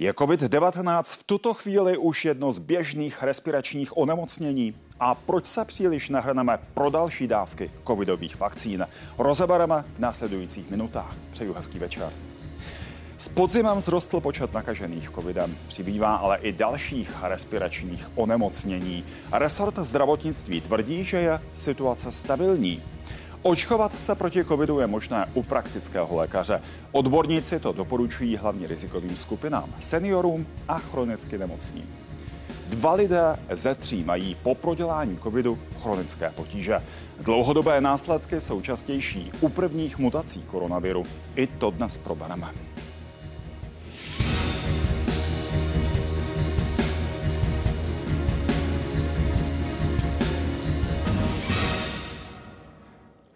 Je COVID-19 v tuto chvíli už jedno z běžných respiračních onemocnění? A proč se příliš nahrneme pro další dávky covidových vakcín? Rozebereme v následujících minutách. Přeju hezký večer. S podzimem zrostl počet nakažených covidem. Přibývá ale i dalších respiračních onemocnění. Resort zdravotnictví tvrdí, že je situace stabilní. Očkovat se proti covidu je možné u praktického lékaře. Odborníci to doporučují hlavně rizikovým skupinám, seniorům a chronicky nemocným. Dva lidé ze tří mají po prodělání covidu chronické potíže. Dlouhodobé následky jsou častější u prvních mutací koronaviru. I to dnes probereme.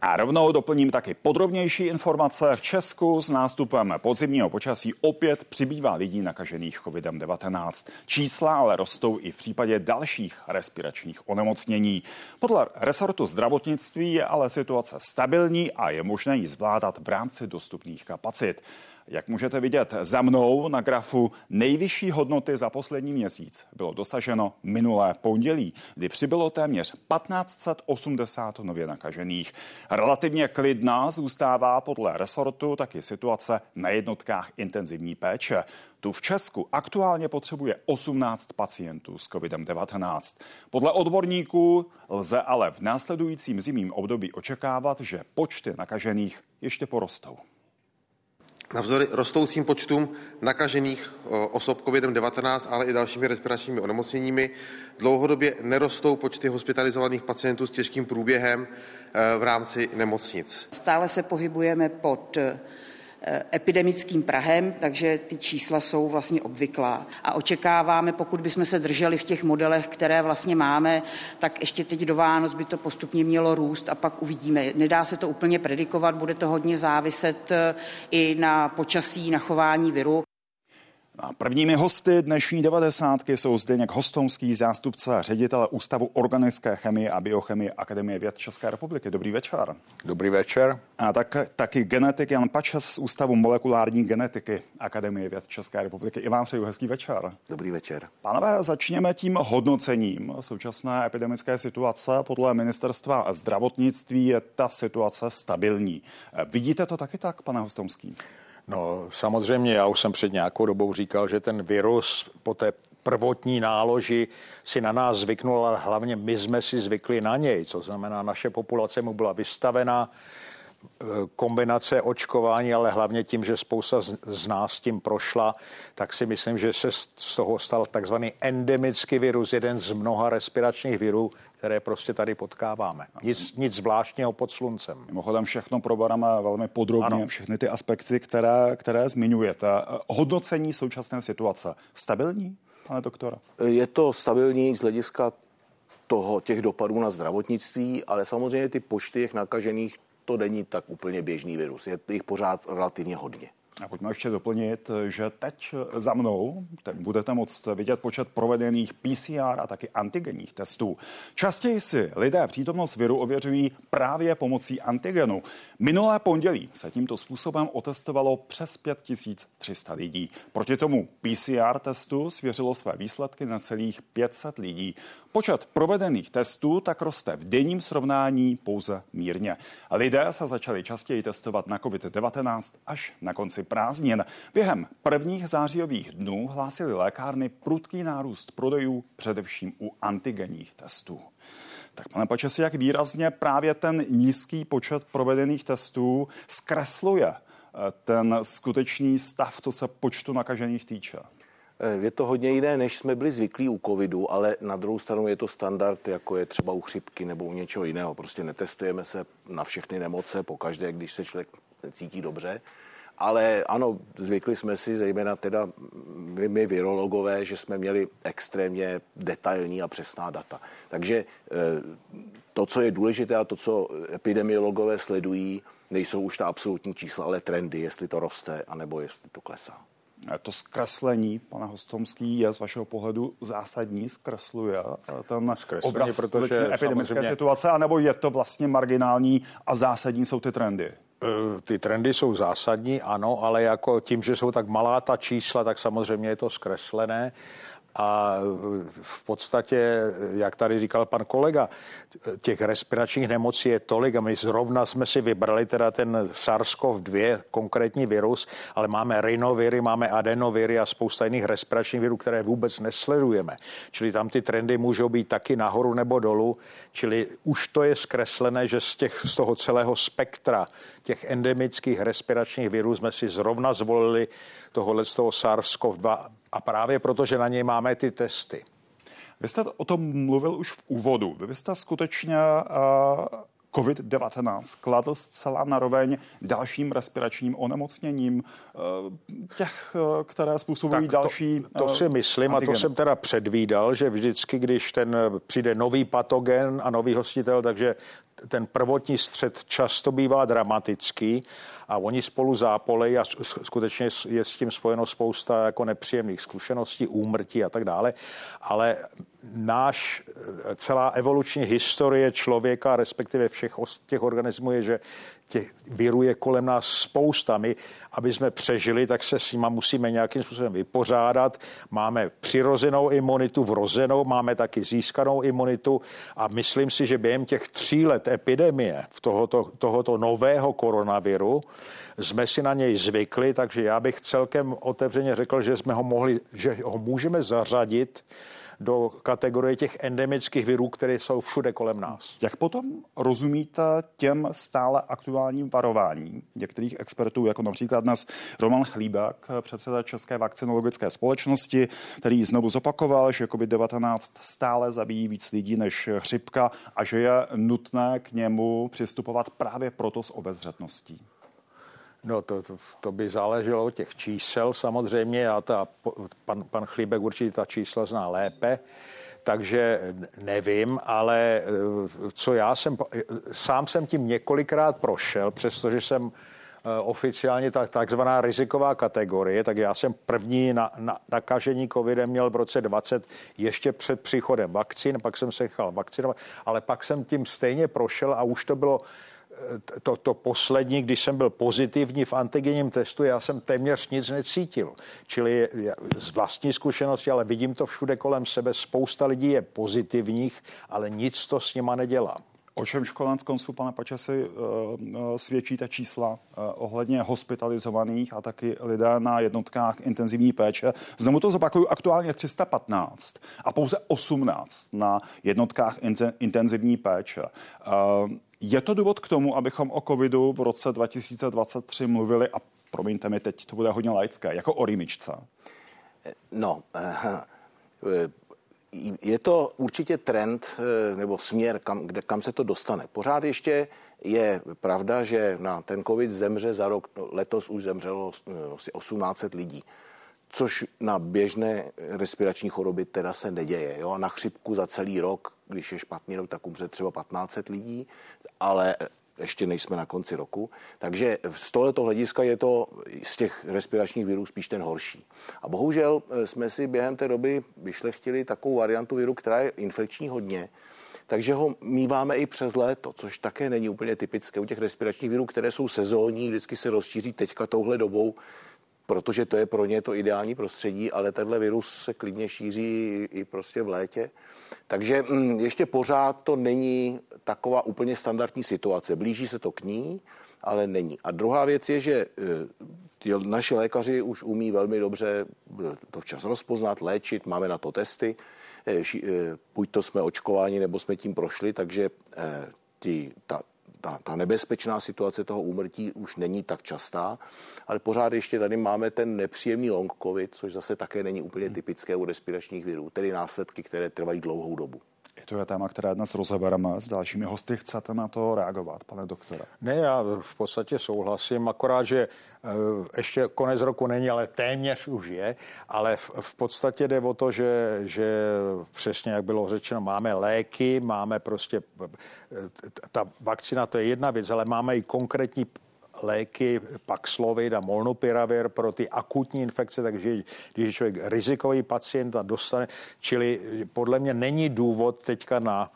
A rovnou doplním taky podrobnější informace. V Česku s nástupem podzimního počasí opět přibývá lidí nakažených COVID-19. Čísla ale rostou i v případě dalších respiračních onemocnění. Podle resortu zdravotnictví je ale situace stabilní a je možné ji zvládat v rámci dostupných kapacit. Jak můžete vidět za mnou na grafu, nejvyšší hodnoty za poslední měsíc bylo dosaženo minulé pondělí, kdy přibylo téměř 1580 nově nakažených. Relativně klidná zůstává podle resortu taky situace na jednotkách intenzivní péče. Tu v Česku aktuálně potřebuje 18 pacientů s COVID-19. Podle odborníků lze ale v následujícím zimním období očekávat, že počty nakažených ještě porostou. Navzdory rostoucím počtům nakažených osob COVID-19, ale i dalšími respiračními onemocněními, dlouhodobě nerostou počty hospitalizovaných pacientů s těžkým průběhem e, v rámci nemocnic. Stále se pohybujeme pod epidemickým Prahem, takže ty čísla jsou vlastně obvyklá. A očekáváme, pokud bychom se drželi v těch modelech, které vlastně máme, tak ještě teď do Vánoc by to postupně mělo růst a pak uvidíme. Nedá se to úplně predikovat, bude to hodně záviset eh, i na počasí, na chování viru. A prvními hosty dnešní devadesátky jsou Zdeněk Hostomský, zástupce ředitele Ústavu organické chemie a biochemie Akademie věd České republiky. Dobrý večer. Dobrý večer. A tak, taky genetik Jan Pačes z Ústavu molekulární genetiky Akademie věd České republiky. I vám přeju hezký večer. Dobrý večer. Pánové, začněme tím hodnocením současné epidemické situace. Podle ministerstva zdravotnictví je ta situace stabilní. Vidíte to taky tak, pane Hostomský? No samozřejmě, já už jsem před nějakou dobou říkal, že ten virus po té prvotní náloži si na nás zvyknul, ale hlavně my jsme si zvykli na něj, co znamená, naše populace mu byla vystavena, kombinace očkování, ale hlavně tím, že spousta z nás tím prošla, tak si myslím, že se z toho stal takzvaný endemický virus, jeden z mnoha respiračních virů, které prostě tady potkáváme. Nic, nic zvláštního pod sluncem. Mimochodem všechno probereme velmi podrobně, ano. všechny ty aspekty, které, které zmiňujete. Hodnocení současné situace. Stabilní, pane doktora? Je to stabilní z hlediska toho, těch dopadů na zdravotnictví, ale samozřejmě ty počty těch nakažených, to není tak úplně běžný virus. Je jich pořád relativně hodně. A pojďme ještě doplnit, že teď za mnou teď budete moct vidět počet provedených PCR a taky antigenních testů. Častěji si lidé přítomnost viru ověřují právě pomocí antigenu. Minulé pondělí se tímto způsobem otestovalo přes 5300 lidí. Proti tomu PCR testu svěřilo své výsledky na celých 500 lidí. Počet provedených testů tak roste v denním srovnání pouze mírně. Lidé se začali častěji testovat na COVID-19 až na konci prázdnin. Během prvních zářijových dnů hlásili lékárny prudký nárůst prodejů, především u antigenních testů. Tak pane Pačesi, jak výrazně právě ten nízký počet provedených testů zkresluje eh, ten skutečný stav, co se počtu nakažených týče? Eh, je to hodně jiné, než jsme byli zvyklí u covidu, ale na druhou stranu je to standard, jako je třeba u chřipky nebo u něčeho jiného. Prostě netestujeme se na všechny nemoce po každé, když se člověk cítí dobře. Ale ano, zvykli jsme si, zejména teda my, my virologové, že jsme měli extrémně detailní a přesná data. Takže eh, to, co je důležité a to, co epidemiologové sledují, nejsou už ta absolutní čísla, ale trendy, jestli to roste, anebo jestli to klesá. To zkreslení pana Hostomský je z vašeho pohledu zásadní, zkresluje ten zkreslení, obraz protože epidemické samozřejmě... situace, anebo je to vlastně marginální a zásadní jsou ty trendy? ty trendy jsou zásadní, ano, ale jako tím, že jsou tak malá ta čísla, tak samozřejmě je to zkreslené. A v podstatě, jak tady říkal pan kolega, těch respiračních nemocí je tolik a my zrovna jsme si vybrali teda ten SARS-CoV-2, konkrétní virus, ale máme rinoviry, máme adenoviry a spousta jiných respiračních virů, které vůbec nesledujeme. Čili tam ty trendy můžou být taky nahoru nebo dolů, čili už to je zkreslené, že z, těch, z toho celého spektra těch endemických respiračních virů jsme si zrovna zvolili tohohle z toho SARS-CoV-2 a právě proto, že na něj máme ty testy. Vy jste o tom mluvil už v úvodu. Vy jste skutečně uh, COVID-19 kladl zcela naroveň dalším respiračním onemocněním, těch, které způsobují tak to, další To si myslím antigen. a to jsem teda předvídal, že vždycky, když ten přijde nový patogen a nový hostitel, takže ten prvotní střed často bývá dramatický a oni spolu zápolejí a skutečně je s tím spojeno spousta jako nepříjemných zkušeností, úmrtí a tak dále, ale náš celá evoluční historie člověka, respektive všech těch organismů je, že těch virů je kolem nás spousta. My, aby jsme přežili, tak se s nima musíme nějakým způsobem vypořádat. Máme přirozenou imunitu, vrozenou, máme taky získanou imunitu a myslím si, že během těch tří let epidemie v tohoto, tohoto nového koronaviru jsme si na něj zvykli, takže já bych celkem otevřeně řekl, že jsme ho mohli, že ho můžeme zařadit do kategorie těch endemických virů, které jsou všude kolem nás. Jak potom rozumíte těm stále aktuálním varováním některých expertů, jako například dnes Roman Chlíbek, předseda České vakcinologické společnosti, který znovu zopakoval, že COVID-19 stále zabíjí víc lidí než chřipka a že je nutné k němu přistupovat právě proto s obezřetností? No to, to, to by záleželo od těch čísel samozřejmě a ta, pan, pan Chlíbek určitě ta čísla zná lépe, takže nevím, ale eh, co já jsem, sám jsem tím několikrát prošel, přestože jsem eh, oficiálně ta takzvaná riziková kategorie, tak já jsem první na, na, nakažení covidem měl v roce 20 ještě před příchodem vakcín, pak jsem se nechal vakcinovat, ale pak jsem tím stejně prošel a už to bylo to, to poslední, když jsem byl pozitivní v antigenním testu, já jsem téměř nic necítil. Čili z vlastní zkušenosti, ale vidím to všude kolem sebe, spousta lidí je pozitivních, ale nic to s nima nedělá. O čem školán z koncu, pane Pačesi, uh, svědčí ta čísla uh, ohledně hospitalizovaných a taky lidé na jednotkách intenzivní péče. Znovu to zopakuju, aktuálně 315 a pouze 18 na jednotkách intenzivní péče. Je to důvod k tomu, abychom o covidu v roce 2023 mluvili, a promiňte mi, teď to bude hodně laické, jako o rýmičce? No, je to určitě trend eh, nebo směr, kam, kde, kam se to dostane. Pořád ještě je pravda, že na ten covid zemře za rok, letos už zemřelo eh, asi 1800 lidí což na běžné respirační choroby teda se neděje. Jo? Na chřipku za celý rok, když je špatný rok, tak umře třeba 1500 lidí, ale ještě nejsme na konci roku. Takže z tohoto hlediska je to z těch respiračních virů spíš ten horší. A bohužel eh, jsme si během té doby vyšlechtili takovou variantu viru, která je infekční hodně, takže ho míváme i přes léto, což také není úplně typické u těch respiračních virů, které jsou sezónní, vždycky se rozšíří teďka touhle dobou protože to je pro ně to ideální prostředí, ale tenhle virus se klidně šíří i prostě v létě. Takže mm, ještě pořád to není taková úplně standardní situace. Blíží se to k ní, ale není. A druhá věc je, že e, naši lékaři už umí velmi dobře e, to včas rozpoznat, léčit, máme na to testy. E, buď to jsme očkováni, nebo jsme tím prošli, takže ty, ta, ta, ta nebezpečná situace toho úmrtí už není tak častá, ale pořád ještě tady máme ten nepříjemný long covid, což zase také není úplně typické u respiračních virů, tedy následky, které trvají dlouhou dobu. To je téma, které dnes rozebereme s dalšími hosty. Chcete na to reagovat, pane doktore? Ne, já v podstatě souhlasím, akorát, že eh, ještě konec roku není, ale téměř už je, ale v, v podstatě jde o to, že, že přesně jak bylo řečeno, máme léky, máme prostě, eh, ta vakcina to je jedna věc, ale máme i konkrétní léky Paxlovid a Molnupiravir pro ty akutní infekce, takže když je člověk rizikový pacient a dostane, čili podle mě není důvod teďka na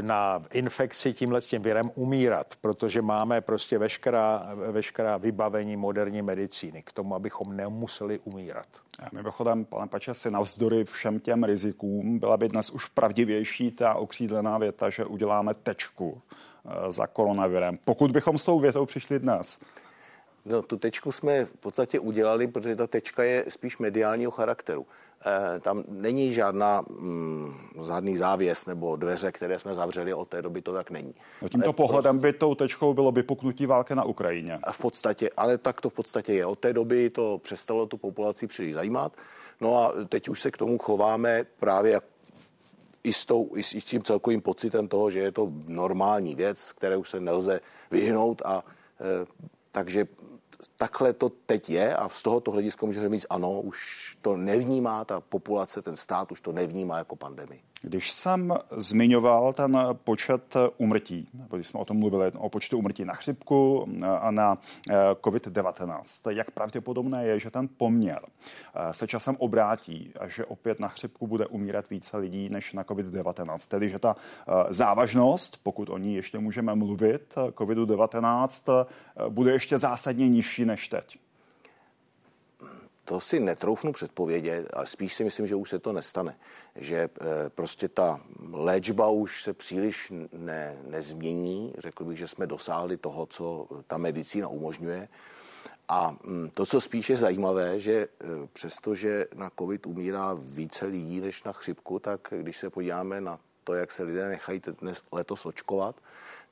na infekci tímhle s tím virem umírat, protože máme prostě veškerá, veškerá vybavení moderní medicíny k tomu, abychom nemuseli umírat. A mimochodem, pane Pačesi, navzdory všem těm rizikům byla by dnes už pravdivější ta okřídlená věta, že uděláme tečku za koronavirem. Pokud bychom s tou větou přišli dnes, No, tu tečku jsme v podstatě udělali, protože ta tečka je spíš mediálního charakteru. E, tam není žádná, mm, žádný závěs nebo dveře, které jsme zavřeli, od té doby to tak není. No tímto ale pohledem prostě, by tou tečkou bylo vypuknutí války na Ukrajině. V podstatě, ale tak to v podstatě je. Od té doby to přestalo tu populaci příliš zajímat. No a teď už se k tomu chováme právě i s, tou, i s tím celkovým pocitem toho, že je to normální věc, které už se nelze vyhnout a e, takže takhle to teď je a z tohoto hlediska můžeme říct, ano, už to nevnímá ta populace, ten stát už to nevnímá jako pandemii. Když jsem zmiňoval ten počet umrtí, když jsme o tom mluvili, o počtu umrtí na chřipku a na eh, COVID-19, jak pravděpodobné je, že ten poměr eh, se časem obrátí a že opět na chřipku bude umírat více lidí než na COVID-19. Tedy, že ta eh, závažnost, pokud o ní ještě můžeme mluvit, COVID-19, bude ještě zásadně nižší než teď. To si netroufnu předpovědět, ale spíš si myslím, že už se to nestane. Že eh, prostě ta léčba už se příliš ne, nezmění. Řekl bych, že jsme dosáhli toho, co ta medicína umožňuje. A mm, to, co spíš je zajímavé, že eh, přestože na COVID umírá více lidí než na chřipku, tak když se podíváme na to, jak se lidé nechají dnes letos očkovat,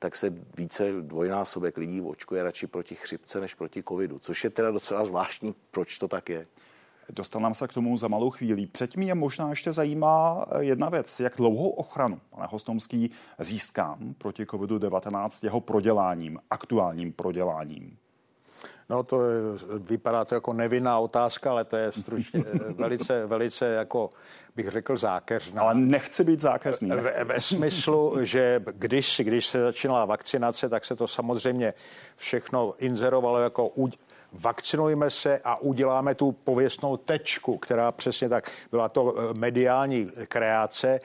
tak se více dvojnásobek lidí očkuje radši proti chřipce než proti covidu, což je teda docela zvláštní, proč to tak je. Dostaneme se k tomu za malou chvíli. Předtím mě možná ještě zajímá jedna věc. Jak dlouhou ochranu, pane Hostomský, získám proti COVID-19 jeho proděláním, aktuálním proděláním? No to je, vypadá to jako nevinná otázka, ale to je stručně, velice, velice jako bych řekl zákeřná. Ale nechci být zákeřný. Ve, ve smyslu, že když, když se začínala vakcinace, tak se to samozřejmě všechno inzerovalo jako vakcinujme se a uděláme tu pověstnou tečku, která přesně tak byla to eh, mediální kreace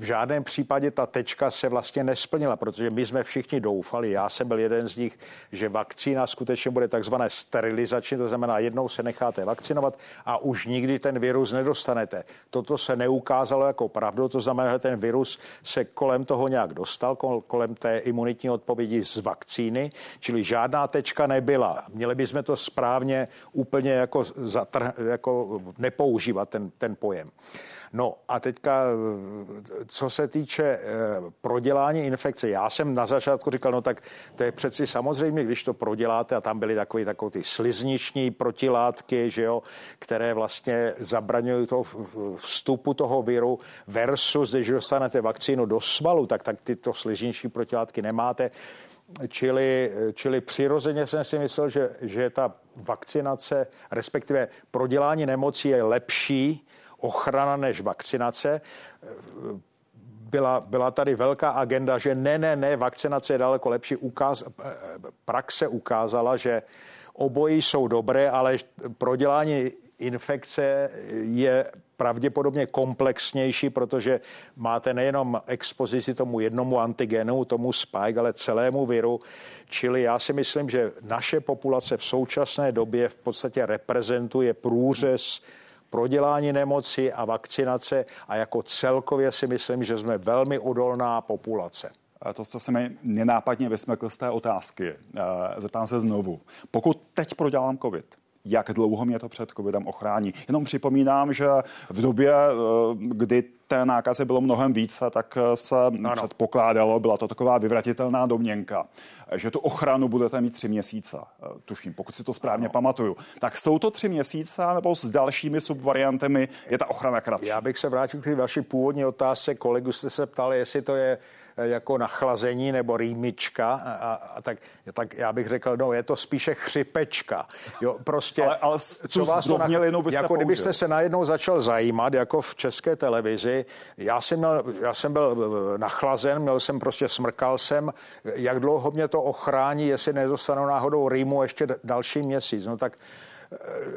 v žádném případě ta tečka se vlastně nesplnila, protože my jsme všichni doufali, já jsem byl jeden z nich, že vakcína skutečně bude takzvané sterilizační, to znamená jednou se necháte vakcinovat a už nikdy ten virus nedostanete. Toto se neukázalo jako pravdu, to znamená, že ten virus se kolem toho nějak dostal, kolem té imunitní odpovědi z vakcíny, čili žádná tečka nebyla. Měli bychom to správně úplně jako, zatr, jako nepoužívat ten, ten pojem. No a teďka, co se týče eh, prodělání infekce, já jsem na začátku říkal, no tak to je přeci samozřejmě, když to proděláte a tam byly takové takové ty slizniční protilátky, že jo, které vlastně zabraňují to vstupu toho viru versus, když dostanete vakcínu do svalu, tak, tak tyto slizniční protilátky nemáte. Čili, čili přirozeně jsem si myslel, že, že ta vakcinace, respektive prodělání nemocí je lepší, ochrana než vakcinace. Byla, byla tady velká agenda, že ne, ne, ne, vakcinace je daleko lepší. Ukáz, praxe ukázala, že obojí jsou dobré, ale prodělání infekce je pravděpodobně komplexnější, protože máte nejenom expozici tomu jednomu antigenu, tomu spike, ale celému viru. Čili já si myslím, že naše populace v současné době v podstatě reprezentuje průřez prodělání nemoci a vakcinace a jako celkově si myslím, že jsme velmi odolná populace. To jste se mi nenápadně vysmekl z té otázky. Zeptám se znovu. Pokud teď prodělám COVID, jak dlouho mě to před covidem ochrání. Jenom připomínám, že v době, eh, kdy té nákazy bylo mnohem více, tak eh, se ano. předpokládalo, byla to taková vyvratitelná domněnka, že tu ochranu budete mít tři měsíce, eh, tuším, pokud si to správně ano. pamatuju. Tak jsou to tři měsíce, nebo s dalšími subvariantami je ta ochrana kratší? Já bych se vrátil k vaší původní otázce. Kolegu jste se ptali, jestli to je jako nachlazení nebo rýmička, a, a tak, tak já bych řekl, no je to spíše chřipečka. Jo, prostě, ale, ale co vás to nach... jako kdybyste se najednou začal zajímat, jako v české televizi, já jsem, měl, já jsem byl eh, nachlazen, měl jsem prostě, smrkal jsem, jak dlouho mě to ochrání, jestli nedostanu náhodou rýmu ještě další měsíc. No tak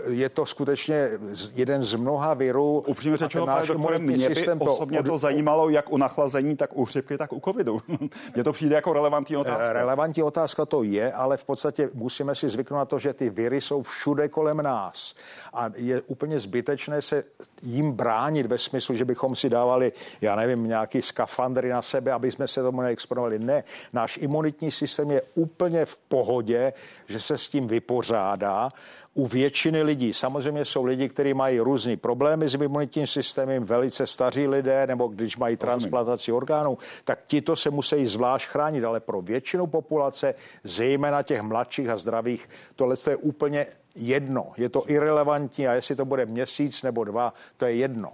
je to skutečně jeden z mnoha virů. Upřímně řečeno, náš doktore, mě by osobně to, to zajímalo jak u nachlazení, tak u chřipky, tak u covidu. Mně to přijde jako relevantní otázka. Relevantní otázka to je, ale v podstatě musíme si zvyknout na to, že ty viry jsou všude kolem nás. A je úplně zbytečné se jim bránit ve smyslu, že bychom si dávali, já nevím, nějaký skafandry na sebe, aby jsme se tomu neexponovali. Ne, náš imunitní systém je úplně v pohodě, že se s tím vypořádá u většiny lidí. Samozřejmě jsou lidi, kteří mají různé problémy s imunitním systémem, velice staří lidé, nebo když mají transplantaci orgánů, tak tito se musí zvlášť chránit, ale pro většinu populace, zejména těch mladších a zdravých, tohle je úplně jedno. Je to irrelevantní a jestli to bude měsíc nebo dva, to je jedno.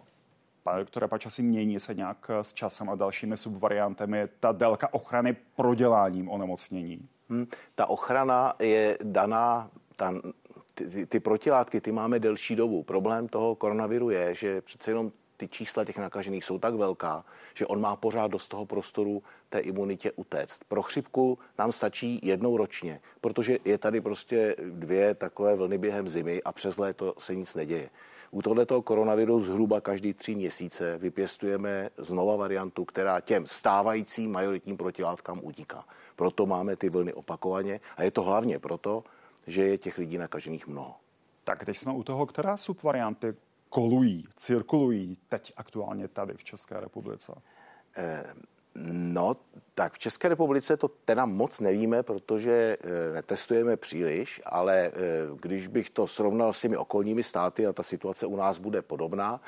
Pane doktore Pačasi, mění se nějak s časem a dalšími subvariantami ta délka ochrany proděláním onemocnění? Hmm, ta ochrana je daná, ta ty, ty protilátky, ty máme delší dobu. Problém toho koronaviru je, že přece jenom ty čísla těch nakažených jsou tak velká, že on má pořád dost toho prostoru té imunitě utéct. Pro chřipku nám stačí jednou ročně, protože je tady prostě dvě takové vlny během zimy a přes léto se nic neděje. U tohoto koronaviru zhruba každý tři měsíce vypěstujeme znova variantu, která těm stávajícím majoritním protilátkám utíká. Proto máme ty vlny opakovaně a je to hlavně proto, že je těch lidí nakažených mnoho. Tak teď jsme u toho, která subvarianty kolují, cirkulují teď aktuálně tady v České republice? Eh, no, tak v České republice to teda moc nevíme, protože eh, netestujeme příliš, ale eh, když bych to srovnal s těmi okolními státy a ta situace u nás bude podobná,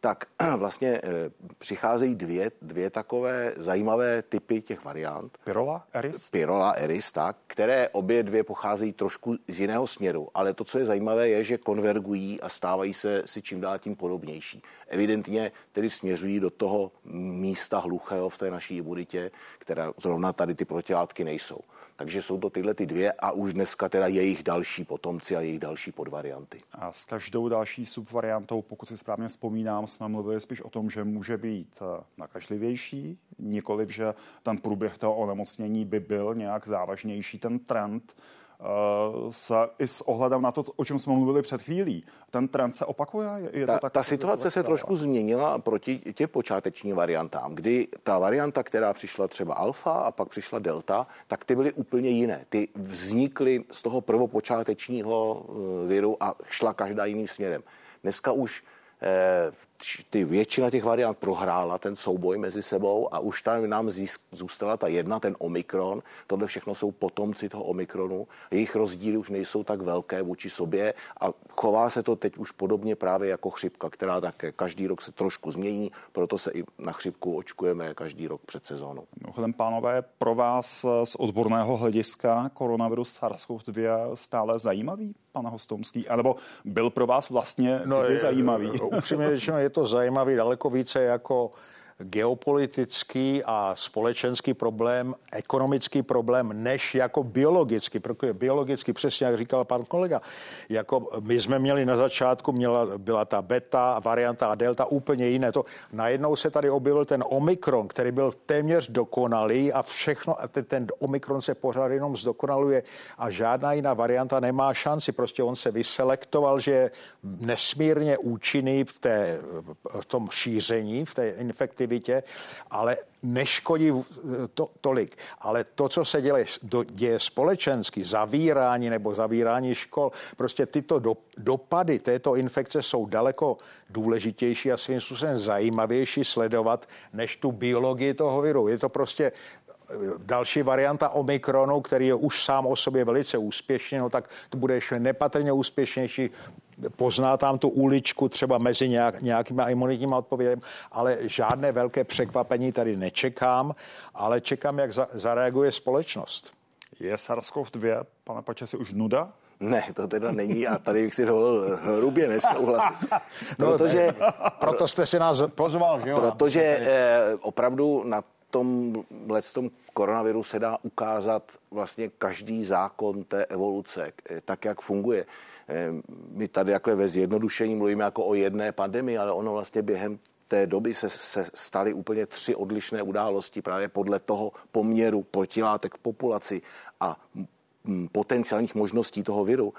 tak vlastně eh, přicházejí dvě, dvě takové zajímavé typy těch variant. Pirola, Eris? Pirola, Eris, tak, které obě dvě pocházejí trošku z jiného směru, ale to, co je zajímavé, je, že konvergují a stávají se si čím dál tím podobnější. Evidentně tedy směřují do toho místa hluchého v té naší imunitě, která zrovna tady ty protilátky nejsou. Takže jsou to tyhle ty dvě a už dneska teda jejich další potomci a jejich další podvarianty. A s každou další subvariantou, pokud si správně vzpomínám, jsme mluvili spíš o tom, že může být eh, nakažlivější, nikoliv, že ten průběh toho onemocnění by byl nějak závažnější, ten trend Eh, se i s ohledem na to, o čem jsme mluvili před chvílí. Ten trend se opakuje? Je ta, to tak, ta situace se trošku změnila proti těm počátečním variantám, kdy ta varianta, která přišla třeba alfa a pak přišla delta, tak ty byly úplně jiné. Ty vznikly z toho prvopočátečního eh, viru a šla každá jiným směrem. Dneska už eh, ty většina těch variant prohrála ten souboj mezi sebou a už tam nám zůstala ta jedna, ten Omikron. Tohle všechno jsou potomci toho Omikronu. Jejich rozdíly už nejsou tak velké vůči sobě a chová se to teď už podobně právě jako chřipka, která také každý rok se trošku změní, proto se i na chřipku očkujeme každý rok před sezónou. Mimochodem, pánové, pro vás z odborného hlediska koronavirus SARS-CoV-2 stále zajímavý, pana Hostomský? Anebo byl pro vás vlastně no, je, zajímavý? Upřímně řečeno, je to zajímavý daleko více jako geopolitický a společenský problém, ekonomický problém, než jako biologický, protože biologicky, přesně jak říkal pan kolega, jako my jsme měli na začátku, měla, byla ta beta, varianta a delta úplně jiné. To najednou se tady objevil ten omikron, který byl téměř dokonalý a všechno, a ten, ten omikron se pořád jenom zdokonaluje a žádná jiná varianta nemá šanci. Prostě on se vyselektoval, že je nesmírně účinný v, té, v tom šíření, v té infektivě efektivitě, ale neškodí to, tolik. Ale to, co se děje, do, děje společensky, zavírání nebo zavírání škol, prostě tyto do, dopady této infekce jsou daleko důležitější a svým způsobem zajímavější sledovat než tu biologii toho viru. Je to prostě další varianta Omikronu, který je už sám o sobě velice úspěšný, no tak to bude ještě nepatrně úspěšnější. Pozná tam tu uličku třeba mezi nějak, nějakými imunitními odpověďmi, ale žádné velké překvapení tady nečekám, ale čekám, jak za, zareaguje společnost. Je SARS-CoV-2, pane Pačesi, už nuda? Ne, to teda není a tady bych si dovolil hrubě nesouhlasit. No, protože, proto jste si nás pozval, že jo? Protože eh, opravdu na tom tom koronaviru se dá ukázat vlastně každý zákon té evoluce, tak, jak funguje. My tady jako ve zjednodušení mluvíme jako o jedné pandemii, ale ono vlastně během té doby se, se staly úplně tři odlišné události právě podle toho poměru protilátek populaci a potenciálních možností toho viru.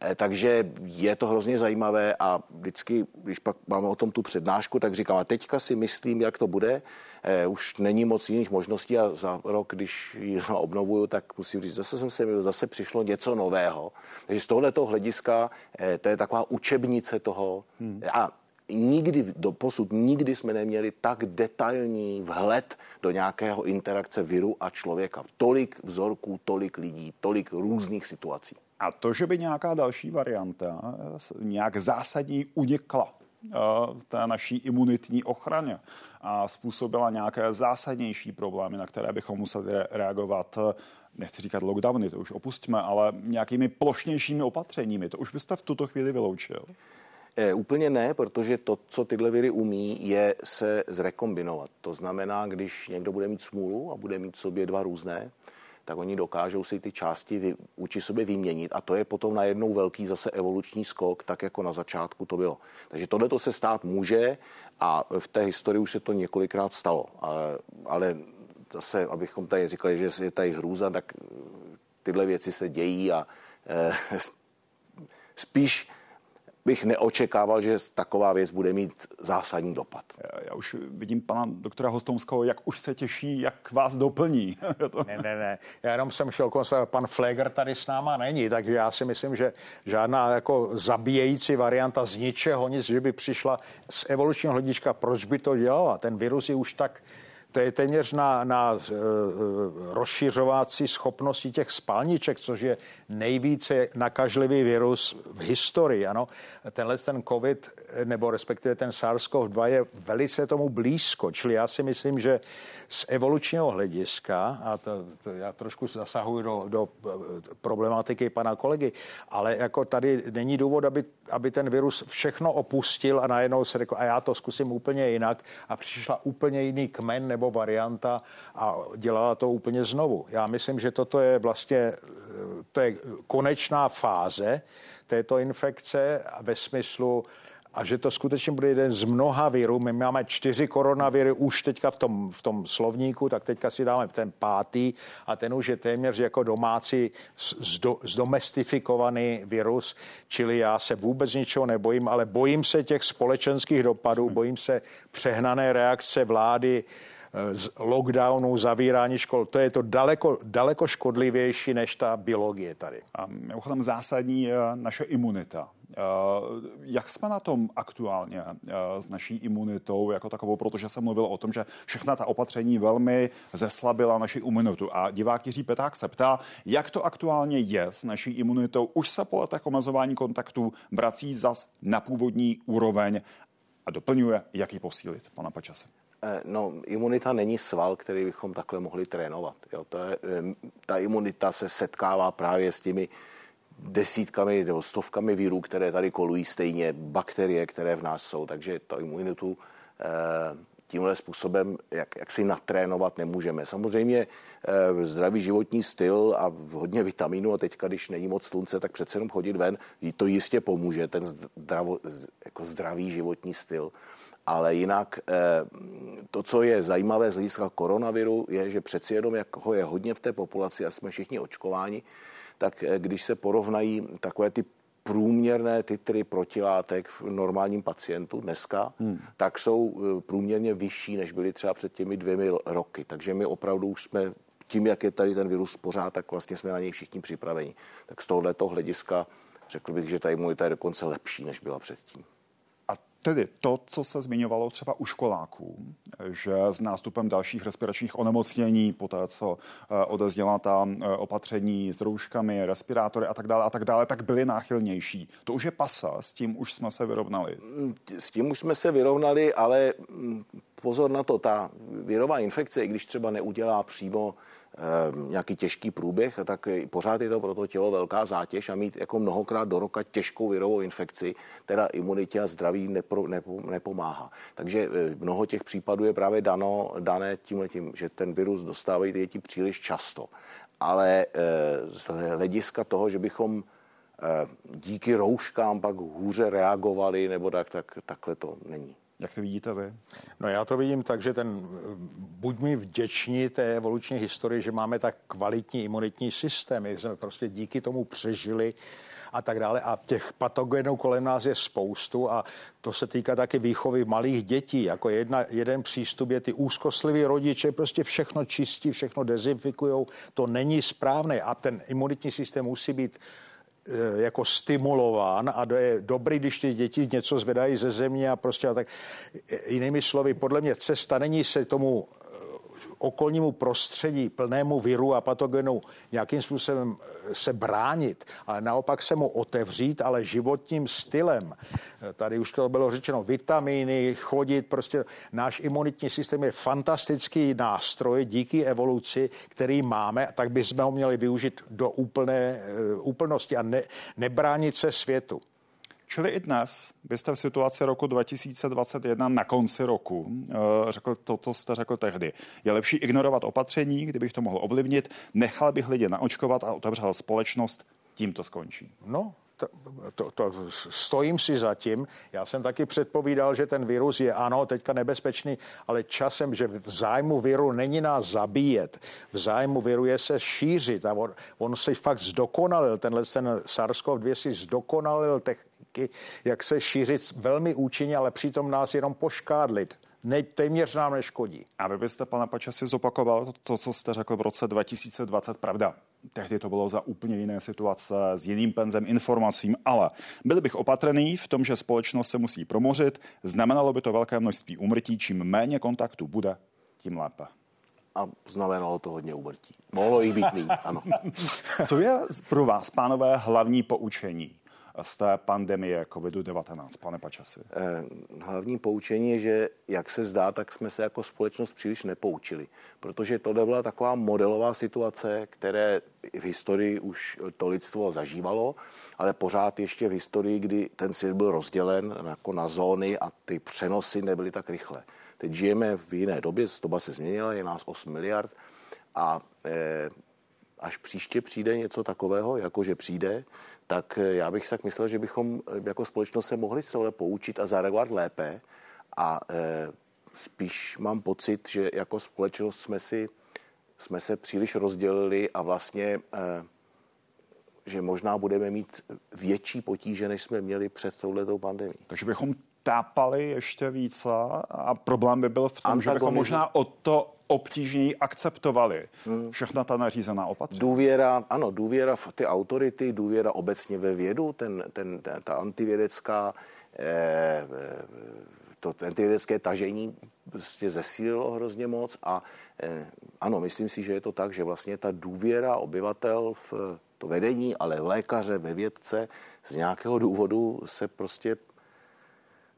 Eh, takže je to hrozně zajímavé a vždycky, když pak máme o tom tu přednášku, tak říkám, a teďka si myslím, jak to bude. Eh, už není moc jiných možností a za rok, když ji obnovuju, tak musím říct, zase jsem se zase přišlo něco nového. Takže z tohoto hlediska eh, to je taková učebnice toho. Hmm. A nikdy, do posud nikdy jsme neměli tak detailní vhled do nějakého interakce viru a člověka. Tolik vzorků, tolik lidí, tolik různých situací. A to, že by nějaká další varianta nějak zásadní unikla eh, té naší imunitní ochraně a způsobila nějaké zásadnější problémy, na které bychom museli reagovat, eh, nechci říkat lockdowny, to už opustíme, ale nějakými plošnějšími opatřeními. To už byste v tuto chvíli vyloučil? E, úplně ne, protože to, co tyhle viry umí, je se zrekombinovat. To znamená, když někdo bude mít smůlu a bude mít v sobě dva různé, tak oni dokážou si ty části vy, uči sobě vyměnit a to je potom najednou velký zase evoluční skok, tak jako na začátku to bylo. Takže tohle to se stát může a v té historii už se to několikrát stalo. Ale, ale zase, abychom tady říkali, že je tady hrůza, tak tyhle věci se dějí a e, spíš bych neočekával, že taková věc bude mít zásadní dopad. Já už vidím pana doktora Hostomského, jak už se těší, jak vás doplní. ne, ne, ne. Já jenom jsem chtěl konstatovat, pan Fleger tady s náma není, takže já si myslím, že žádná jako zabíjející varianta z ničeho nic, že by přišla z evolučního hlediska, proč by to dělala? Ten virus je už tak to je téměř na, na uh, rozšiřovací schopnosti těch spalniček, což je nejvíce nakažlivý virus v historii. Ano. Tenhle ten COVID, nebo respektive ten SARS-CoV-2 je velice tomu blízko. Čili já si myslím, že z evolučního hlediska, a to, to já trošku zasahuji do, do problematiky pana kolegy, ale jako tady není důvod, aby, aby ten virus všechno opustil a najednou se řekl, a já to zkusím úplně jinak a přišla úplně jiný kmen nebo varianta a dělala to úplně znovu. Já myslím, že toto je vlastně to je konečná fáze této infekce ve smyslu, a že to skutečně bude jeden z mnoha virů. My máme čtyři koronaviry už teďka v tom, v tom slovníku, tak teďka si dáme ten pátý a ten už je téměř jako domácí zdo, zdomestifikovaný virus, čili já se vůbec ničeho nebojím, ale bojím se těch společenských dopadů, bojím se přehnané reakce vlády, z lockdownu, zavírání škol. To je to daleko, daleko škodlivější než ta biologie tady. A mimochodem zásadní je naše imunita. Jak jsme na tom aktuálně s naší imunitou jako takovou, protože jsem mluvil o tom, že všechna ta opatření velmi zeslabila naši imunitu. A divák Jiří Peták se ptá, jak to aktuálně je s naší imunitou. Už se po letech omezování kontaktů vrací zas na původní úroveň a doplňuje, jak ji posílit. Pana Pačase. Eh, no, imunita není sval, který bychom takhle mohli trénovat. Jo, to je, ta imunita se setkává právě s těmi desítkami nebo stovkami vírů, které tady kolují stejně, bakterie, které v nás jsou, takže ta imunitu eh, tímhle způsobem, jak, jak si natrénovat nemůžeme. Samozřejmě eh, zdravý životní styl a hodně vitamínu a teďka, když není moc slunce, tak přece jenom chodit ven, to jistě pomůže, ten zdravo, jako zdravý životní styl. Ale jinak eh, to, co je zajímavé z hlediska koronaviru, je, že přeci jenom, jak ho je hodně v té populaci a jsme všichni očkováni, tak eh, když se porovnají takové ty průměrné titry protilátek v normálním pacientu dneska, hmm. tak jsou eh, průměrně vyšší, než byly třeba před těmi dvěmi roky. Takže my opravdu už jsme tím, jak je tady ten virus pořád, tak vlastně jsme na něj všichni připraveni. Tak z tohoto hlediska řekl bych, že ta imunita je dokonce lepší, než byla předtím. Tedy to, co se zmiňovalo třeba u školáků, že s nástupem dalších respiračních onemocnění, po té, co eh, odezněla ta eh, opatření s rouškami, respirátory a tak dále, a tak dále, tak byly náchylnější. To už je pasa, s tím už jsme se vyrovnali. S tím už jsme se vyrovnali, ale mm, pozor na to, ta virová infekce, i když třeba neudělá přímo nějaký těžký průběh, tak pořád je to pro to tělo velká zátěž a mít jako mnohokrát do roka těžkou virovou infekci, teda imunitě a zdraví nepro, nepo, nepomáhá. Takže eh, mnoho těch případů je právě dano, dané tím, že ten virus dostávají děti příliš často. Ale eh, z hlediska toho, že bychom eh, díky rouškám pak hůře reagovali, nebo tak, tak takhle to není. Jak to vidíte vy? No já to vidím tak, že ten, buď mi vděční té evoluční historii, že máme tak kvalitní imunitní systém, že jsme prostě díky tomu přežili a tak dále. A těch patogenů kolem nás je spoustu a to se týká taky výchovy malých dětí. Jako jedna, jeden přístup je ty úzkostliví rodiče, prostě všechno čistí, všechno dezinfikují. To není správné a ten imunitní systém musí být Eh, jako stimulován a je dobrý, když ty děti něco zvedají ze země a prostě a tak. Jinými slovy, podle mě cesta není se tomu okolnímu prostředí plnému viru a patogenu nějakým způsobem eh, se bránit, ale naopak se mu otevřít, ale životním stylem. Eh, tady už to bylo řečeno, vitamíny, chodit, prostě náš imunitní systém je fantastický nástroj díky evoluci, který máme, tak bychom ho měli využít do úplné, eh, úplnosti a ne, nebránit se světu. Čili i dnes byste v situaci roku 2021 na konci roku uh, řekl to, co jste řekl tehdy. Je lepší ignorovat opatření, kdybych to mohl ovlivnit, nechal bych lidi naočkovat a otevřel společnost, tím to skončí. No, to, to, to, stojím si za tím. Já jsem taky předpovídal, že ten virus je ano, teďka nebezpečný, ale časem, že v zájmu viru není nás zabíjet, v zájmu viru je se šířit a on, on si fakt zdokonalil, tenhle ten SARS-CoV-2 si zdokonalil těch, taky, jak se šířit velmi účinně, ale přitom nás jenom poškádlit. Ne, téměř nám neškodí. A vy byste, pane si zopakoval to, to, co jste řekl v roce 2020, pravda. Tehdy to bylo za úplně jiné situace, s jiným penzem informacím, ale byl bych opatrný v tom, že společnost se musí promořit. Znamenalo by to velké množství umrtí, čím méně kontaktu bude, tím lépe. A znamenalo to hodně umrtí. Mohlo jich být méně, ano. Co je pro vás, pánové, hlavní poučení z té pandemie COVID-19, pane Pačasi? Eh, hlavní poučení je, že jak se zdá, tak jsme se jako společnost příliš nepoučili, protože to byla taková modelová situace, které v historii už to lidstvo zažívalo, ale pořád ještě v historii, kdy ten svět byl rozdělen jako na zóny a ty přenosy nebyly tak rychle. Teď žijeme v jiné době, doba se změnila, je nás 8 miliard a eh, až příště přijde něco takového, jako že přijde, tak eh, já bych si tak myslel, že bychom eh, jako společnost se mohli z tohle poučit a zareagovat lépe. A e, spíš mám pocit, že jako společnost jsme si jsme se příliš rozdělili a vlastně, že možná budeme mít větší potíže, než jsme měli před touhletou pandemí. Takže bychom tápali ještě více a problém by byl v tom, že bychom možná o to obtížněji akceptovali hmm. všechna ta nařízená opatření. Důvěra, ano, důvěra v ty autority, důvěra obecně ve vědu, ten, ten, ten, ta antivědecká, eh, to antivědecké tažení prostě zesílilo hrozně moc a eh, ano, myslím si, že je to tak, že vlastně ta důvěra obyvatel v to vedení, ale v lékaře, ve vědce z nějakého důvodu se prostě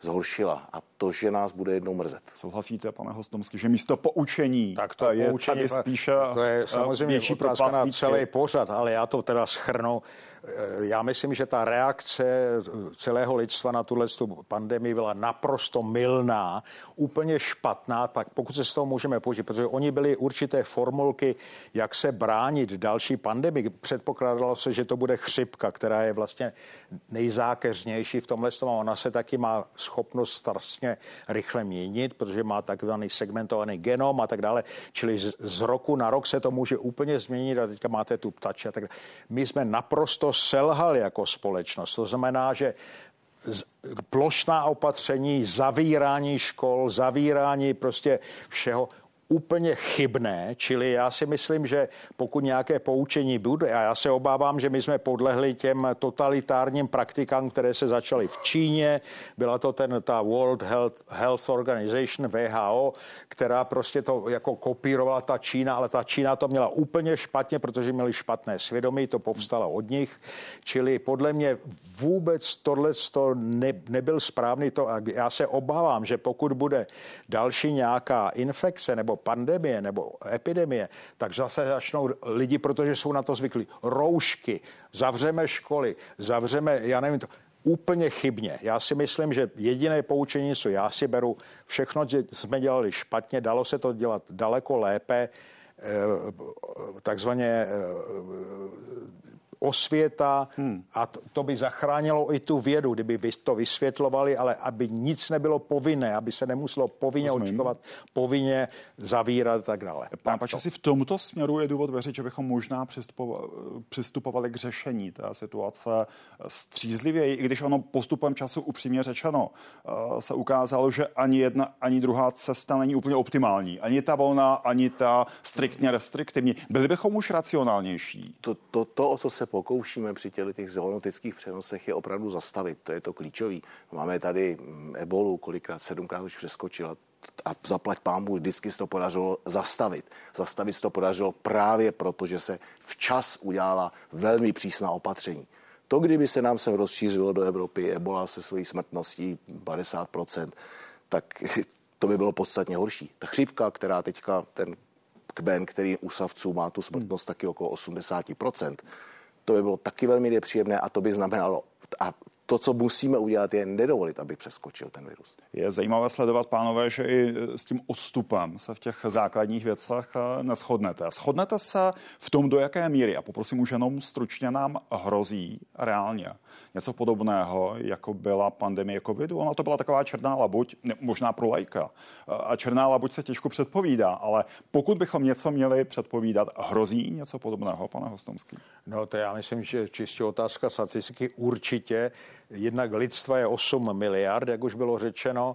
zhoršila a to, že nás bude jednou mrzet. Souhlasíte, pane Hostomský, že místo poučení tak to je poučení, tady spíše To je samozřejmě větší otázka na celý pořad, ale já to teda schrnu. Eh, já myslím, že ta reakce celého lidstva na tuhle pandemii byla naprosto milná, úplně špatná, tak pokud se z toho můžeme použít, protože oni byli určité formulky, jak se bránit další pandemii. Předpokládalo se, že to bude chřipka, která je vlastně nejzákeřnější v tomhle a ona se taky má schopnost strašně rychle měnit, protože má takzvaný segmentovaný genom a tak dále. Čili z, z roku na rok se to může úplně změnit a teďka máte tu ptače a tak dále. My jsme naprosto selhali jako společnost. To znamená, že plošná opatření, zavírání škol, zavírání prostě všeho úplně chybné, čili já si myslím, že pokud nějaké poučení bude, a já se obávám, že my jsme podlehli těm totalitárním praktikám, které se začaly v Číně, byla to ten, ta World Health, Health Organization, VHO, která prostě to jako kopírovala ta Čína, ale ta Čína to měla úplně špatně, protože měli špatné svědomí, to povstalo od nich, čili podle mě vůbec tohle to ne, nebyl správný to já se obávám, že pokud bude další nějaká infekce nebo pandemie nebo epidemie, tak zase začnou lidi, protože jsou na to zvyklí, roušky, zavřeme školy, zavřeme, já nevím, to, úplně chybně. Já si myslím, že jediné poučení, co já si beru, všechno, že jsme dělali špatně, dalo se to dělat daleko lépe, eh, takzvaně eh, osvěta hmm. a to, to by zachránilo i tu vědu, kdyby to vysvětlovali, ale aby nic nebylo povinné, aby se nemuselo povinně Rozumím. očkovat, povinně zavírat a tak dále. Pane si v tomto směru je důvod věřit, že bychom možná přistupovali k řešení té situace střízlivěji, i když ono postupem času upřímně řečeno eh, se ukázalo, že ani jedna, ani druhá cesta není úplně optimální. Ani ta volná, ani ta striktně restriktivní. Byli bychom už racionálnější. To, to, to o co se pokoušíme při těch, těch zoonotických přenosech, je opravdu zastavit. To je to klíčový. Máme tady mm, ebolu, kolikrát sedmkrát už přeskočila a zaplať pámbu, vždycky se to podařilo zastavit. Zastavit se to podařilo právě proto, že se včas udělala velmi přísná opatření. To, kdyby se nám sem rozšířilo do Evropy ebola se svojí smrtností 50%, tak to by bylo podstatně horší. Ta chřipka, která teďka, ten kben, který u savců má tu smrtnost taky okolo 80%, to by bylo taky velmi nepříjemné a to by znamenalo, a to, co musíme udělat, je nedovolit, aby přeskočil ten virus. Je zajímavé sledovat, pánové, že i s tím odstupem se v těch základních věcech eh, neschodnete. Shodnete se v tom, do jaké míry, a poprosím už jenom stručně, nám hrozí reálně něco podobného, jako byla pandemie covidu. Ona to byla taková černá labuť, možná pro lajka. Eh, a černá labuť se těžko předpovídá, ale pokud bychom něco měli předpovídat, hrozí něco podobného, pane Hostomský? No to já myslím, že čistě otázka statistiky určitě. Jednak lidstva je 8 miliard, jak už bylo řečeno,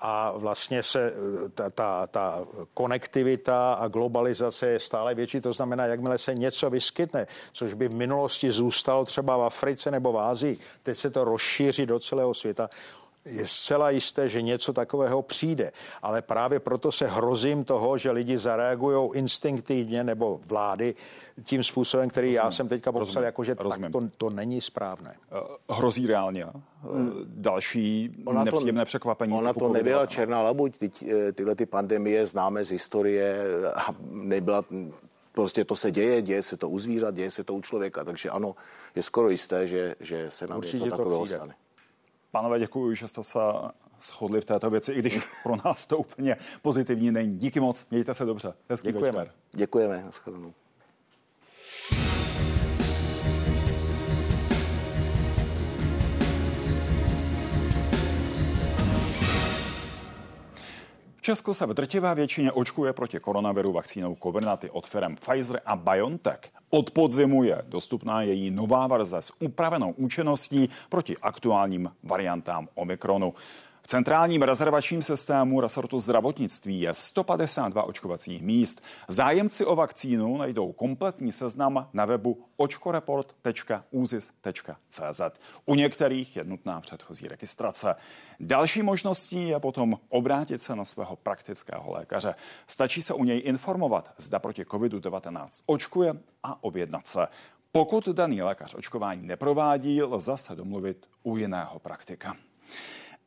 a vlastně se ta, ta, ta konektivita a globalizace je stále větší. To znamená, jakmile se něco vyskytne, což by v minulosti zůstalo třeba v Africe nebo v Ázii, teď se to rozšíří do celého světa je zcela jisté, že něco takového přijde. Ale právě proto se hrozím toho, že lidi zareagují instinktivně nebo vlády tím způsobem, který rozumím, já jsem teďka popsal, jako že tak to, to není správné. Uh, hrozí reálně uh, další ona nepříjemné to, překvapení. Ona to nebyla černá labuť. Ty, eh, tyhle ty pandemie známe z historie a nebyla prostě to se děje, děje se to u zvířat, děje se to u člověka, takže ano, je skoro jisté, že, že se nám Určitě něco takového stane. Pánové, děkuji, že jste se shodli v této věci, i když pro nás to úplně pozitivní není. Díky moc, mějte se dobře. Hezký Děkujeme. Večer. Děkujeme, nashledanou. Česku se v drtivé většině očkuje proti koronaviru vakcínou Comirnaty od firm Pfizer a BioNTech. Od podzimu je dostupná její nová verze s upravenou účinností proti aktuálním variantám Omikronu centrálním rezervačním systému resortu zdravotnictví je 152 očkovacích míst. Zájemci o vakcínu najdou kompletní seznam na webu očkoreport.uzis.cz. U některých je nutná předchozí registrace. Další možností je potom obrátit se na svého praktického lékaře. Stačí se u něj informovat, zda proti COVID-19 očkuje a objednat se. Pokud daný lékař očkování neprovádí, lze se domluvit u jiného praktika.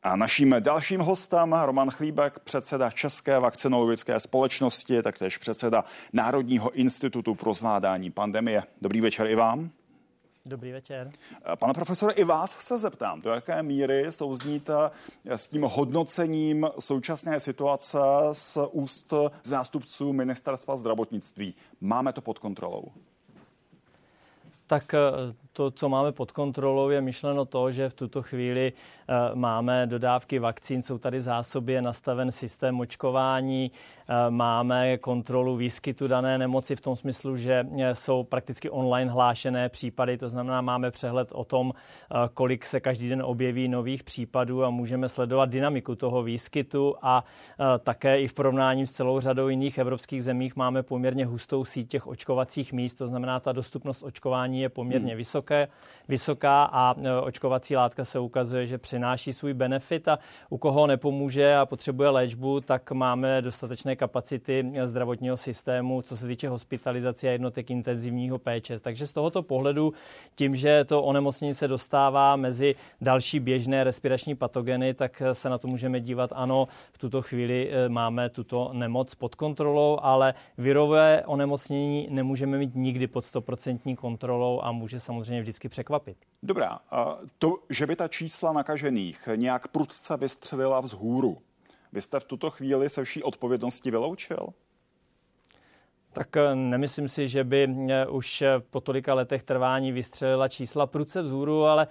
A naším dalším hostem Roman Chlíbek, předseda České vakcinologické společnosti, taktéž předseda Národního institutu pro zvládání pandemie. Dobrý večer i vám. Dobrý večer. Pane profesore, i vás se zeptám, do jaké míry souzníte s tím hodnocením současné situace z úst zástupců ministerstva zdravotnictví. Máme to pod kontrolou? Tak to, co máme pod kontrolou, je myšleno to, že v tuto chvíli eh, máme dodávky vakcín, jsou tady zásoby, je nastaven systém očkování, eh, máme kontrolu výskytu dané nemoci v tom smyslu, že eh, jsou prakticky online hlášené případy, to znamená, máme přehled o tom, kolik se každý den objeví nových případů a můžeme sledovat dynamiku toho výskytu a také i v porovnání s celou řadou jiných evropských zemích máme poměrně hustou síť těch očkovacích míst, to znamená, ta dostupnost očkování je poměrně hmm. vysoká vysoké, vysoká a e, očkovací látka se ukazuje, že přináší svůj benefit a u koho nepomůže a potřebuje léčbu, tak máme dostatečné kapacity zdravotního systému, co se týče hospitalizace a jednotek intenzivního péče. Takže z tohoto pohledu, tím, že to onemocnění se dostává mezi další běžné respirační patogeny, tak se na to můžeme dívat. Ano, v tuto chvíli e, máme tuto nemoc pod kontrolou, ale virové onemocnění nemůžeme mít nikdy pod 100% kontrolou a může samozřejmě samozřejmě vždycky překvapit. Dobrá, a to, že by ta čísla nakažených nějak prudce vystřelila vzhůru, byste v tuto chvíli se vší odpovědnosti vyloučil? Tak eh, nemyslím si, že by eh, už eh, po tolika letech trvání vystřelila čísla prudce vzhůru, ale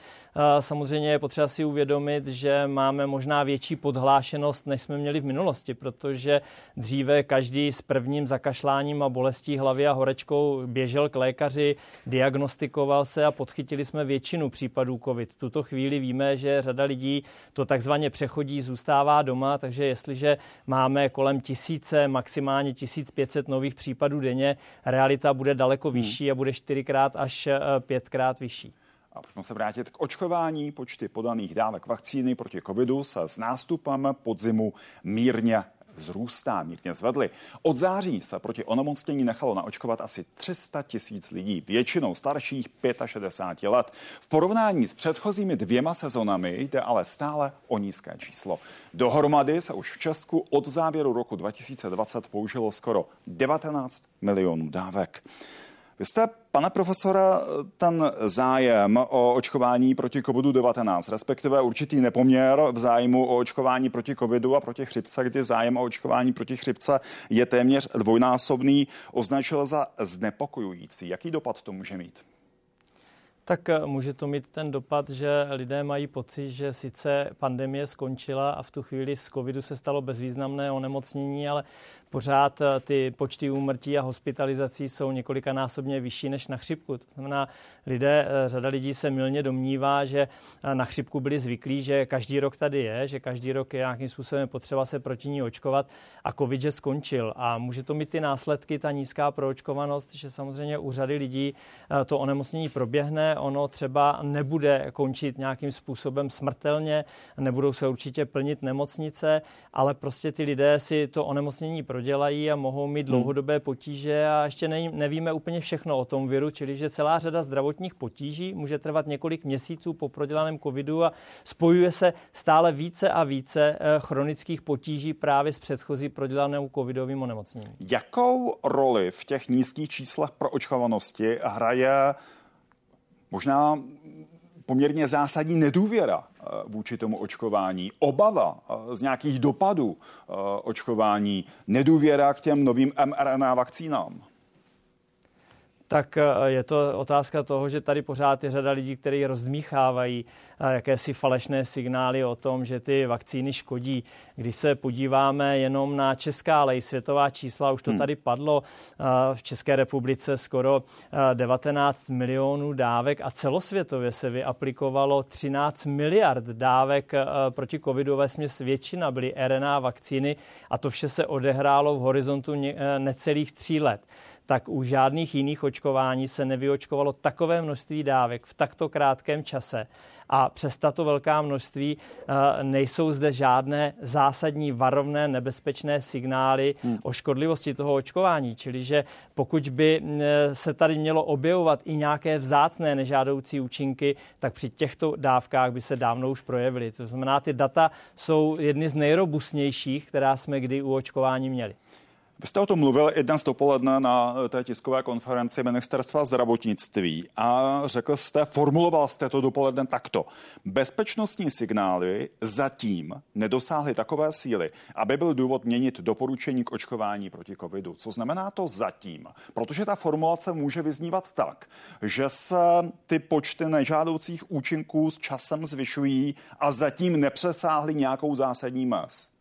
samozřejmě je potřeba si uvědomit, že máme možná větší podhlášenost, než jsme měli v minulosti, protože dříve každý s prvním zakašláním a bolestí hlavy a horečkou běžel k lékaři, diagnostikoval se a podchytili jsme většinu případů COVID. V tuto chvíli víme, že řada lidí to takzvaně přechodí, zůstává doma, takže jestliže máme kolem tisíce, maximálně 1500 nových případů případů denně, realita bude daleko hmm. vyšší a bude čtyřikrát až eh, pětkrát vyšší. A pojďme se vrátit k očkování. Počty podaných dávek vakcíny proti covidu se s nástupem podzimu mírně zrůstá, mírně zvedly. Od září se proti onemocnění nechalo naočkovat asi 300 tisíc lidí, většinou starších 65 let. V porovnání s předchozími dvěma sezonami jde ale stále o nízké číslo. Dohromady se už v Česku od závěru roku 2020 použilo skoro 19 milionů dávek. Vy jste, pane profesora, ten zájem o očkování proti COVID-19, respektive určitý nepoměr v zájmu o očkování proti covidu a proti chřipce, kdy zájem o očkování proti chřipce je téměř dvojnásobný, označil za znepokojující. Jaký dopad to může mít? Tak eh, může to mít ten dopad, že lidé mají pocit, že sice pandemie skončila a v tu chvíli z covidu se stalo bezvýznamné onemocnění, ale pořád eh, ty počty úmrtí a hospitalizací jsou několikanásobně vyšší než na chřipku. To znamená, lidé, eh, řada lidí se milně domnívá, že na chřipku byli zvyklí, že každý rok tady je, že každý rok je nějakým způsobem potřeba se proti ní očkovat a covid že skončil. A může to mít ty následky, ta nízká proočkovanost, že samozřejmě u řady lidí to onemocnění proběhne, ono třeba nebude končit nějakým způsobem smrtelně, nebudou se určitě plnit nemocnice, ale prostě ty lidé si to onemocnění prodělají a mohou mít hmm. dlouhodobé potíže a ještě nevíme úplně všechno o tom viru, čili že celá řada zdravotních potíží může trvat několik měsíců po prodělaném covidu a spojuje se stále více a více eh, chronických potíží právě s předchozí prodělaným covidovým onemocněním. Jakou roli v těch nízkých číslech pro očkovanosti hraje možná poměrně zásadní nedůvěra vůči tomu očkování, obava eh, z nějakých dopadů eh, očkování, nedůvěra k těm novým mRNA vakcínám tak eh, je to otázka toho, že tady pořád je řada lidí, kteří rozdmíchávají eh, jakési falešné signály o tom, že ty vakcíny škodí. Když se podíváme jenom na česká, ale i světová čísla, už to hmm. tady padlo, eh, v České republice skoro 19 milionů dávek a celosvětově se vyaplikovalo 13 miliard dávek proti covidové směs. Většina byly RNA vakcíny a to vše se odehrálo v horizontu necelých tří let tak u žádných jiných očkování se nevyočkovalo takové množství dávek v takto krátkém čase. A přes tato velká množství eh, nejsou zde žádné zásadní varovné nebezpečné signály hmm. o škodlivosti toho očkování. Čili, že pokud by eh, se tady mělo objevovat i nějaké vzácné nežádoucí účinky, tak při těchto dávkách by se dávno už projevily. To znamená, ty data jsou jedny z nejrobustnějších, která jsme kdy u očkování měli. Vy jste o tom mluvil i dnes dopoledne na té tiskové konferenci ministerstva zdravotnictví a řekl jste, formuloval jste to dopoledne takto. Bezpečnostní signály zatím nedosáhly takové síly, aby byl důvod měnit doporučení k očkování proti covidu. Co znamená to zatím? Protože ta formulace může vyznívat tak, že se ty počty nežádoucích účinků s časem zvyšují a zatím nepřesáhly nějakou zásadní mez.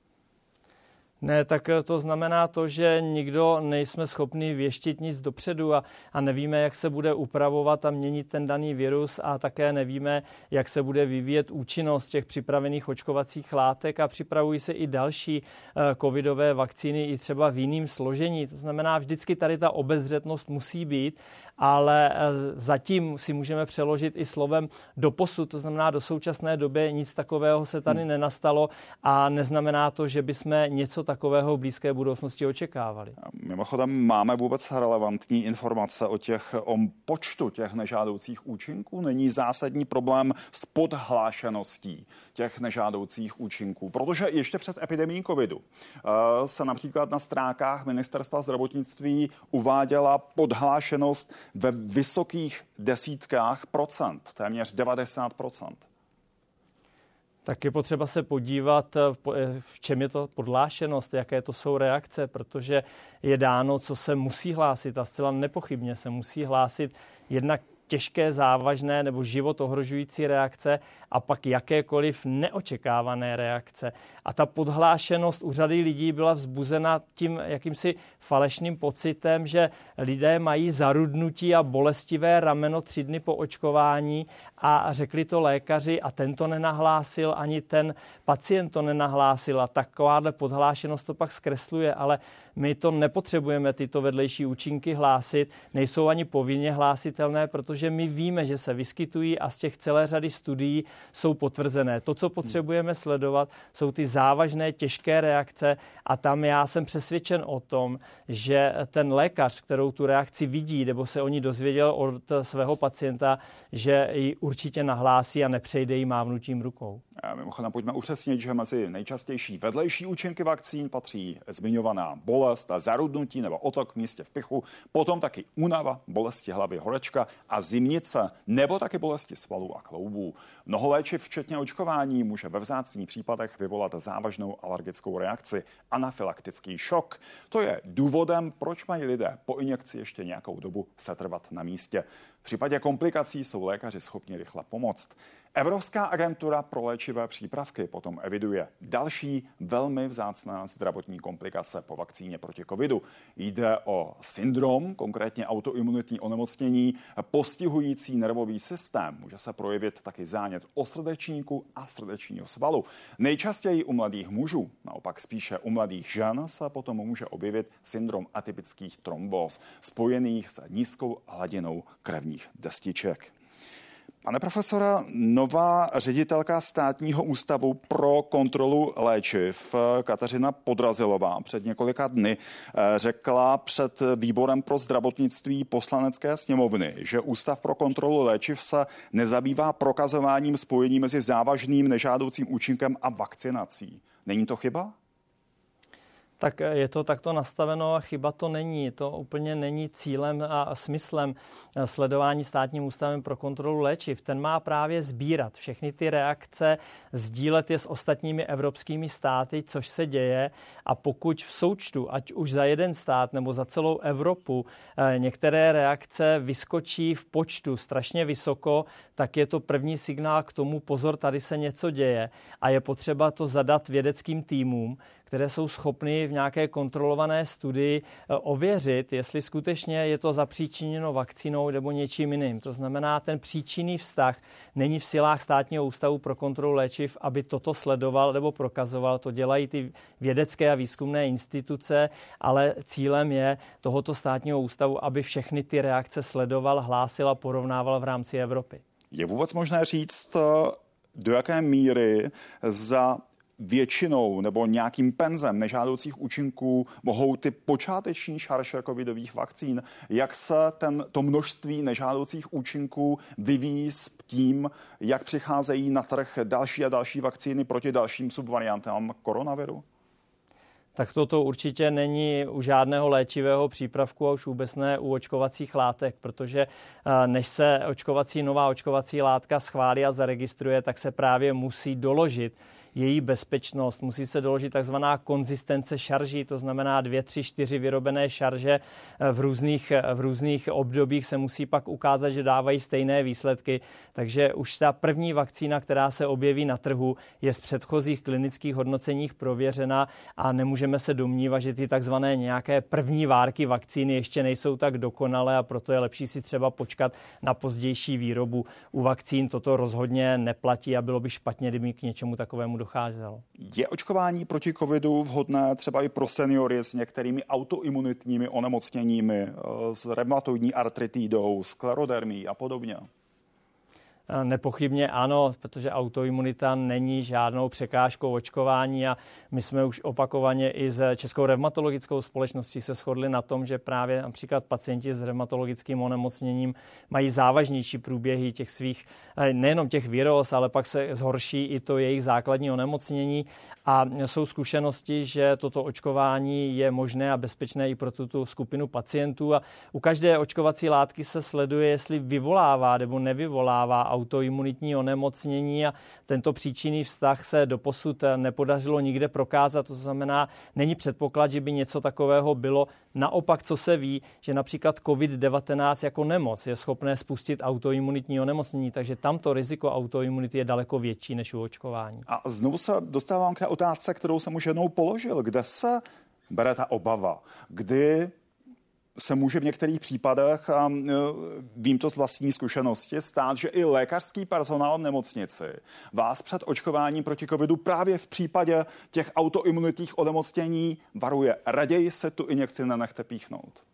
Ne, tak eh, to znamená to, že nikdo nejsme schopni věštit nic dopředu a, a nevíme, jak se bude upravovat a měnit ten daný virus a také nevíme, jak se bude vyvíjet účinnost těch připravených očkovacích látek a připravují se i další uh, covidové vakcíny i třeba v jiném složení. To znamená, vždycky tady ta obezřetnost musí být, ale uh, zatím si můžeme přeložit i slovem do posud, to znamená do současné doby nic takového se tady hmm. nenastalo a neznamená to, že bychom něco takového v blízké budoucnosti očekávali. Mimochodem, máme vůbec relevantní informace o těch o počtu těch nežádoucích účinků? Není zásadní problém s podhlášeností těch nežádoucích účinků? Protože ještě před epidemí covidu eh, se například na stránkách ministerstva zdravotnictví uváděla podhlášenost ve vysokých desítkách procent, téměř 90 procent. tak je potřeba se podívat, eh, eh, v čem je to podlášenost, jaké to jsou reakce, protože je dáno, co se musí hlásit a zcela nepochybně se musí hlásit jednak těžké, závažné nebo život ohrožující reakce a pak jakékoliv neočekávané reakce. A ta podhlášenost u řady lidí byla vzbuzena tím jakýmsi falešným pocitem, že lidé mají zarudnutí a bolestivé rameno tři dny po očkování a řekli to lékaři a ten to nenahlásil, ani ten pacient to nenahlásil a takováhle podhlášenost to pak zkresluje, ale my to nepotřebujeme tyto vedlejší účinky hlásit, nejsou ani povinně hlásitelné, protože my víme, že se vyskytují a z těch celé řady studií jsou potvrzené. To, co potřebujeme sledovat, jsou ty závažné, těžké reakce a tam já jsem přesvědčen o tom, že ten lékař, kterou tu reakci vidí nebo se o ní dozvěděl od svého pacienta, že ji určitě nahlásí a nepřejde jí mávnutím rukou. A mimochodem, pojďme upřesnit, že mezi nejčastější vedlejší účinky vakcín patří zmiňovaná bolest a zarudnutí nebo otok v místě v pichu, potom taky únava, bolesti hlavy, horečka a zimnice, nebo taky bolesti svalů a kloubů. Mnoho léčiv, včetně očkování, může ve vzácných případech vyvolat závažnou alergickou reakci, anafylaktický šok. To je důvodem, proč mají lidé po injekci ještě nějakou dobu setrvat na místě. V případě komplikací jsou lékaři schopni rychle pomoct. Evropská agentura pro léčivé přípravky potom eviduje další velmi vzácná zdravotní komplikace po vakcíně proti covidu. Jde o syndrom, konkrétně autoimunitní onemocnění, postihující nervový systém. Může se projevit taky zánět o srdečníku a srdečního svalu. Nejčastěji u mladých mužů, naopak spíše u mladých žen, se potom může objevit syndrom atypických trombóz, spojených s nízkou hladinou krevních destiček. Pane profesora, nová ředitelka státního ústavu pro kontrolu léčiv Kateřina Podrazilová před několika dny eh, řekla před výborem pro zdravotnictví poslanecké sněmovny, že Ústav pro kontrolu léčiv se nezabývá prokazováním spojení mezi závažným nežádoucím účinkem a vakcinací. Není to chyba? Tak je to takto nastaveno a chyba to není. To úplně není cílem a smyslem sledování státním ústavem pro kontrolu léčiv. Ten má právě sbírat všechny ty reakce, sdílet je s ostatními evropskými státy, což se děje a pokud v součtu, ať už za jeden stát nebo za celou Evropu, eh, některé reakce vyskočí v počtu strašně vysoko, tak je to první signál k tomu, pozor, tady se něco děje a je potřeba to zadat vědeckým týmům, které jsou schopny v nějaké kontrolované studii eh, ověřit, jestli skutečně je to zapříčiněno vakcínou nebo něčím jiným. To znamená, ten příčinný vztah není v silách státního ústavu pro kontrolu léčiv, aby toto sledoval nebo prokazoval. To dělají ty vědecké a výzkumné instituce, ale cílem je tohoto státního ústavu, aby všechny ty reakce sledoval, hlásil a porovnával v rámci Evropy. Je vůbec možné říct, eh, do jaké míry za většinou nebo nějakým penzem nežádoucích účinků mohou ty počáteční šarše covidových vakcín, jak se ten, to množství nežádoucích účinků vyvíjí s tím, jak přicházejí na trh další a další vakcíny proti dalším subvariantám koronaviru? tak toto určitě není u žádného léčivého přípravku a už vůbec ne u očkovacích látek, protože eh, než se očkovací nová očkovací látka schválí a zaregistruje, tak se právě musí doložit její bezpečnost. Musí se doložit takzvaná konzistence šarží, to znamená dvě, tři, čtyři vyrobené šarže eh, v různých, eh, v různých obdobích se musí pak ukázat, že dávají stejné výsledky. Takže už ta první vakcína, která se objeví na trhu, je z předchozích klinických hodnoceních prověřena a nemůžeme se domnívat, že ty takzvané nějaké první várky vakcíny ještě nejsou tak dokonalé a proto je lepší si třeba počkat na pozdější výrobu. U vakcín toto rozhodně neplatí a bylo by špatně, kdyby k něčemu takovému docházelo. Je očkování proti covidu vhodné třeba i pro seniory s některými autoimunitními onemocněními, eh, s reumatoidní artritidou, sklerodermí a podobně? Nepochybně ano, protože autoimunita není žádnou překážkou očkování a my jsme už opakovaně i s Českou reumatologickou společností se shodli na tom, že právě například pacienti s reumatologickým onemocněním mají závažnější průběhy těch svých, eh, nejenom těch viróz, ale pak se zhorší i to jejich základní onemocnění. A jsou zkušenosti, že toto očkování je možné a bezpečné i pro tuto skupinu pacientů. A u každé očkovací látky se sleduje, jestli vyvolává nebo nevyvolává autoimunitní onemocnění a tento příčinný vztah se doposud nepodařilo nikde prokázat. To znamená, není předpoklad, že by něco takového bylo. Naopak, co se ví, že například COVID-19 jako nemoc je schopné spustit autoimunitní onemocnění, takže tamto riziko autoimunity je daleko větší než u očkování. A znovu se dostávám k otázce, kterou jsem už jednou položil. Kde se bere ta obava? Kdy se může v některých případech, a e, vím to z vlastní zkušenosti, stát, že i lékařský personál v nemocnici vás před očkováním proti covidu právě v případě těch autoimunitních onemocnění varuje. Raději se tu injekci nenechte píchnout.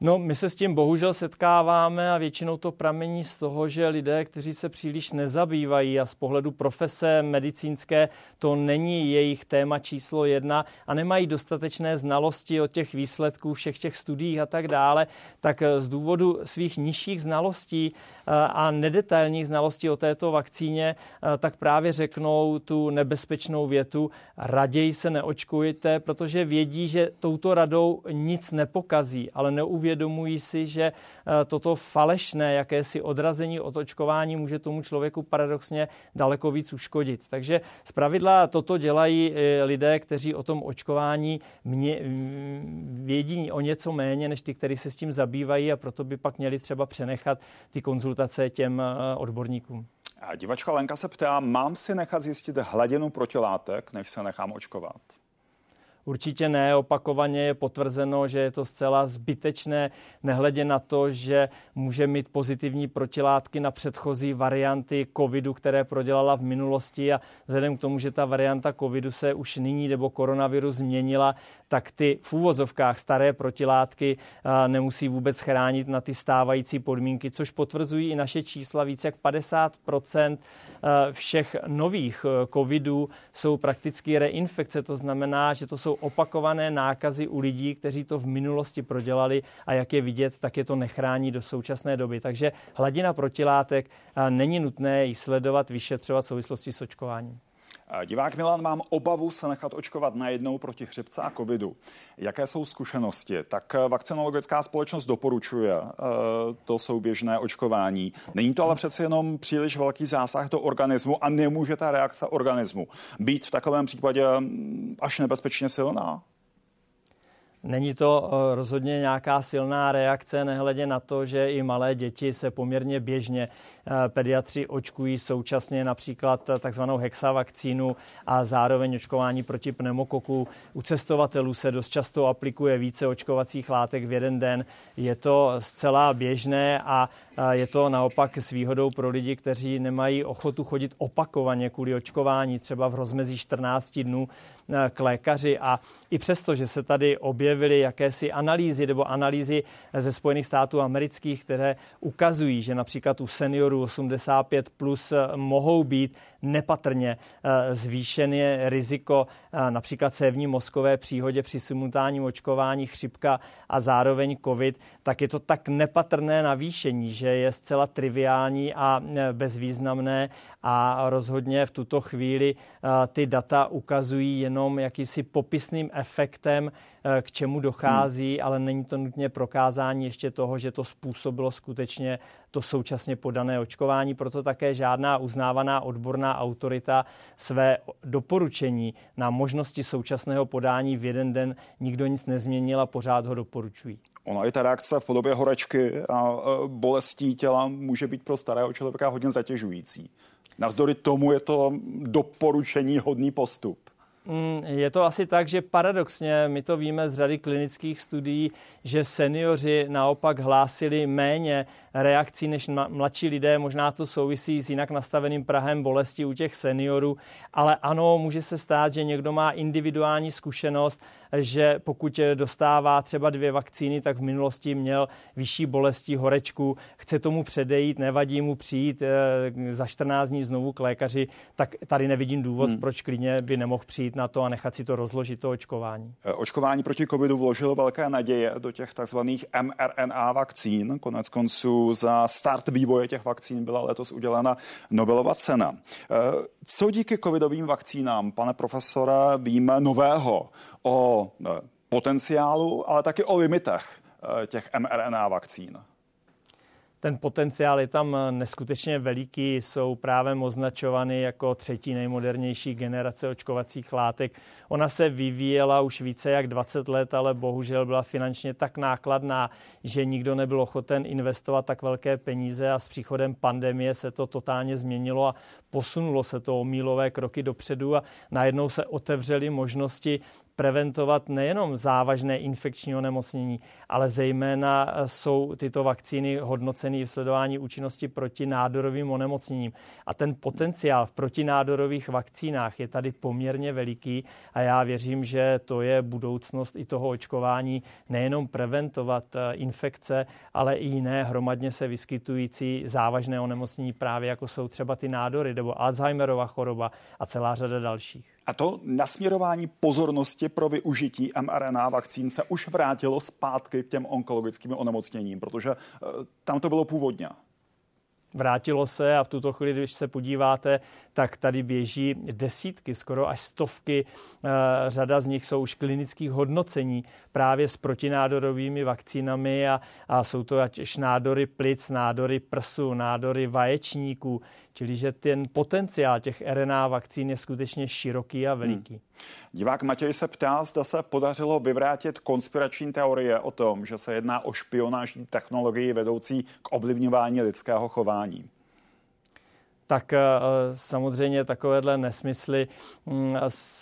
No, my se s tím bohužel setkáváme a většinou to pramení z toho, že lidé, kteří se příliš nezabývají a z pohledu profese medicínské to není jejich téma číslo jedna a nemají dostatečné znalosti o těch výsledků všech těch studií a tak dále, tak z důvodu svých nižších znalostí eh, a nedetailních znalostí o této vakcíně, eh, tak právě řeknou tu nebezpečnou větu, raději se neočkujte, protože vědí, že touto radou nic nepokazí, ale neuvědomí neuvědomují si, že eh, toto falešné jakési odrazení od očkování může tomu člověku paradoxně daleko víc uškodit. Takže pravidla toto dělají eh, lidé, kteří o tom očkování mě, vědí o něco méně, než ty, kteří se s tím zabývají a proto by pak měli třeba přenechat ty konzultace těm eh, odborníkům. A divačka Lenka se ptá, mám si nechat zjistit hladinu protilátek, než se nechám očkovat? Určitě ne, opakovaně je potvrzeno, že je to zcela zbytečné, nehledě na to, že může mít pozitivní protilátky na předchozí varianty covidu, které prodělala v minulosti a vzhledem k tomu, že ta varianta covidu se už nyní nebo koronavirus změnila, tak ty v úvozovkách staré protilátky nemusí vůbec chránit na ty stávající podmínky, což potvrzují i naše čísla. Více jak 50% všech nových e, covidů jsou prakticky reinfekce, to znamená, že to jsou opakované nákazy u lidí, kteří to v minulosti prodělali a jak je vidět, tak je to nechrání do současné doby. Takže hladina protilátek není nutné ji sledovat, vyšetřovat v souvislosti s očkováním. Divák Milan, mám obavu se nechat očkovat najednou proti chřipce a covidu. Jaké jsou zkušenosti? Tak eh, vakcinologická společnost doporučuje uh, to souběžné očkování. Není to ale přece jenom příliš velký zásah do organismu a nemůže ta reakce organismu být v takovém případě mm, až nebezpečně silná? Není to eh, rozhodně nějaká silná reakce, nehledě na to, že i malé děti se poměrně běžně eh, pediatři očkují současně například takzvanou hexavakcínu a zároveň očkování proti pneumokoku. U cestovatelů se dost často aplikuje více očkovacích látek v jeden den. Je to zcela běžné a je to naopak s výhodou pro lidi, kteří nemají ochotu chodit opakovaně kvůli očkování, třeba v rozmezí 14 dnů eh, k lékaři. A i přesto, že se tady objevily jakési analýzy nebo analýzy ze Spojených států amerických, které ukazují, že například u seniorů 85 plus eh, mohou být nepatrně eh, zvýšené riziko například cévní mozkové příhodě při simultánním očkování chřipka a zároveň COVID, tak je to tak nepatrné navýšení, že je zcela triviální a e, bezvýznamné a rozhodně v tuto chvíli ty data ukazují jenom jakýsi popisným efektem, k čemu dochází, hmm. ale není to nutně prokázání ještě toho, že to způsobilo skutečně to současně podané očkování. Proto také žádná uznávaná odborná autorita své doporučení na možnosti současného podání v jeden den nikdo nic nezměnil a pořád ho doporučují. Ona i ta reakce v podobě horečky a bolestí těla může být pro starého člověka hodně zatěžující. Navzdory tomu je to doporučení hodný postup. Mm, je to asi tak, že paradoxně, my to víme z řady klinických studií, že seniori naopak hlásili méně reakcí než mladší lidé. Možná to souvisí s jinak nastaveným prahem bolesti u těch seniorů, ale ano, může se stát, že někdo má individuální zkušenost, že pokud dostává třeba dvě vakcíny, tak v minulosti měl vyšší bolesti, horečku, chce tomu předejít, nevadí mu přijít eh, za 14 dní znovu k lékaři, tak tady nevidím důvod, hmm. proč klidně by nemohl přijít na to a nechat si to rozložit, to očkování. Eh, očkování proti covidu vložilo velké naděje do těch takzvaných mRNA vakcín. Konec konců za start vývoje těch vakcín byla letos udělena Nobelova cena. Eh, co díky covidovým vakcínám, pane profesore, víme nového o eh, potenciálu, ale taky o limitech těch mRNA vakcín? Ten potenciál je tam neskutečně veliký, jsou právě označovány jako třetí nejmodernější generace očkovacích látek. Ona se vyvíjela už více jak 20 let, ale bohužel byla finančně tak nákladná, že nikdo nebyl ochoten investovat tak velké peníze a s příchodem pandemie se to totálně změnilo a posunulo se to o mílové kroky dopředu a najednou se otevřely možnosti preventovat nejenom závažné infekční onemocnění, ale zejména jsou tyto vakcíny hodnoceny v sledování účinnosti proti nádorovým onemocněním. A ten potenciál v protinádorových vakcínách je tady poměrně veliký a já věřím, že to je budoucnost i toho očkování, nejenom preventovat eh, infekce, ale i jiné hromadně se vyskytující závažné onemocnění, právě jako jsou třeba ty nádory nebo Alzheimerova choroba a celá řada dalších. A to nasměrování pozornosti pro využití mRNA vakcín se už vrátilo zpátky k těm onkologickým onemocněním, protože eh, tam to bylo původně vrátilo se a v tuto chvíli, když se podíváte, tak tady běží desítky, skoro až stovky. Eh, řada z nich jsou už klinických hodnocení právě s protinádorovými vakcínami a, a jsou to ať nádory plic, nádory prsu, nádory vaječníků, čili že ten potenciál těch RNA vakcín je skutečně široký a veliký. Hmm. Divák Matěj se ptá, zda se podařilo vyvrátit konspirační teorie o tom, že se jedná o špionážní technologii vedoucí k ovlivňování lidského chování tak eh, samozřejmě takovéhle nesmysly mm,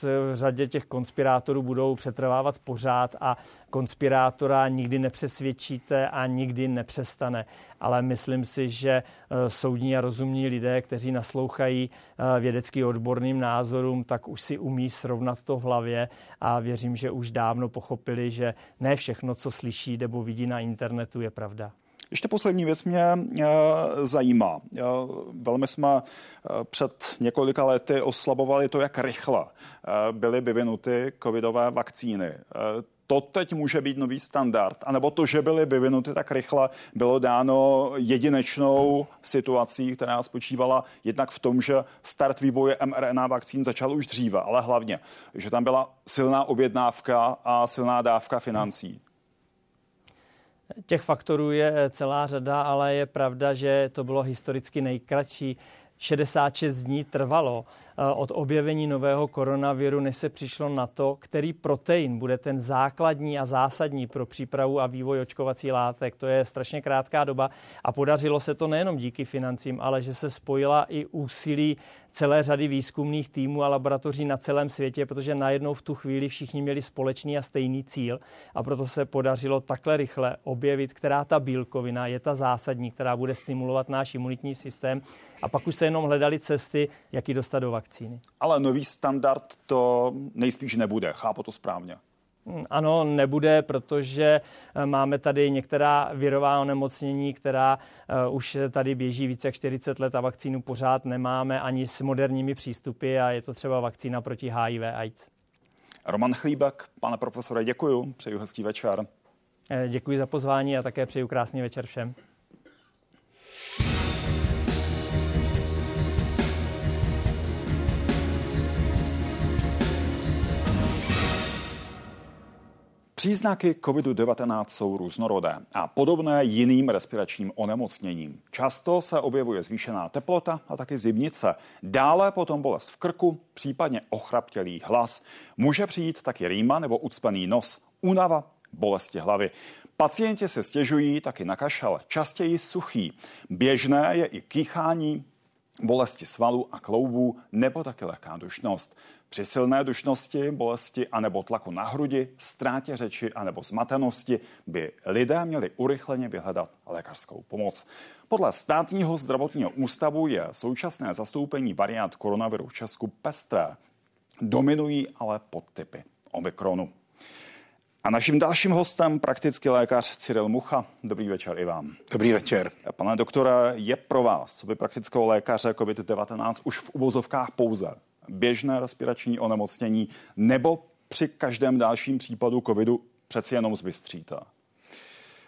v řadě těch konspirátorů budou přetrvávat pořád a konspirátora nikdy nepřesvědčíte a nikdy nepřestane. Ale myslím si, že eh, soudní a rozumní lidé, kteří naslouchají eh, vědecky odborným názorům, tak už si umí srovnat to v hlavě a věřím, že už dávno pochopili, že ne všechno, co slyší nebo vidí na internetu, je pravda. Ještě poslední věc mě eh, zajímá. Eh, velmi jsme eh, před několika lety oslabovali to, jak rychle byly vyvinuty covidové vakcíny to teď může být nový standard, anebo to, že byly vyvinuty tak rychle, bylo dáno jedinečnou situací, která spočívala jednak v tom, že start vývoje mRNA vakcín začal už dříve, ale hlavně, že tam byla silná objednávka a silná dávka financí. Těch faktorů je eh, celá řada, ale je pravda, že to bylo historicky nejkratší 66 dní trvalo eh, od objevení nového koronaviru, než se přišlo na to, který protein bude ten základní a zásadní pro přípravu a vývoj očkovací látek. To je strašně krátká doba a podařilo se to nejenom díky financím, ale že se spojila i úsilí celé řady výzkumných týmů a laboratoří na celém světě, protože najednou v tu chvíli všichni měli společný a stejný cíl a proto se podařilo takhle rychle objevit, která ta bílkovina je ta zásadní, která bude stimulovat náš imunitní systém a pak už se jenom hledali cesty, jak ji dostat do vakcíny. Ale nový standard to nejspíš nebude, chápu to správně. Hmm, ano, nebude, protože eh, máme tady některá virová onemocnění, která eh, už tady běží více jak 40 let a vakcínu pořád nemáme ani s moderními přístupy a je to třeba vakcína proti HIV AIDS. Roman Chlíbek, pane profesore, děkuji, přeju hezký večer. Eh, děkuji za pozvání a také přeju krásný večer všem. Příznaky COVID-19 jsou různorodé a podobné jiným respiračním onemocněním. Často se objevuje zvýšená teplota a taky zimnice. Dále potom bolest v krku, případně ochraptělý hlas. Může přijít taky rýma nebo ucpený nos, únava, bolesti hlavy. Pacienti se stěžují taky na kašel, častěji suchý. Běžné je i kýchání, bolesti svalů a kloubů nebo taky lehká dušnost. Při silné dušnosti, bolesti anebo tlaku na hrudi, ztrátě řeči anebo zmatenosti by lidé měli urychleně vyhledat lékařskou pomoc. Podle státního zdravotního ústavu je současné zastoupení variant koronaviru v Česku pestré. Dominují ale podtypy Omikronu. A naším dalším hostem praktický lékař Cyril Mucha. Dobrý večer i vám. Dobrý večer. Pane doktore, je pro vás, co by praktického lékaře COVID-19 už v uvozovkách pouze běžné respirační onemocnění nebo při každém dalším případu covidu přeci jenom zbystříte?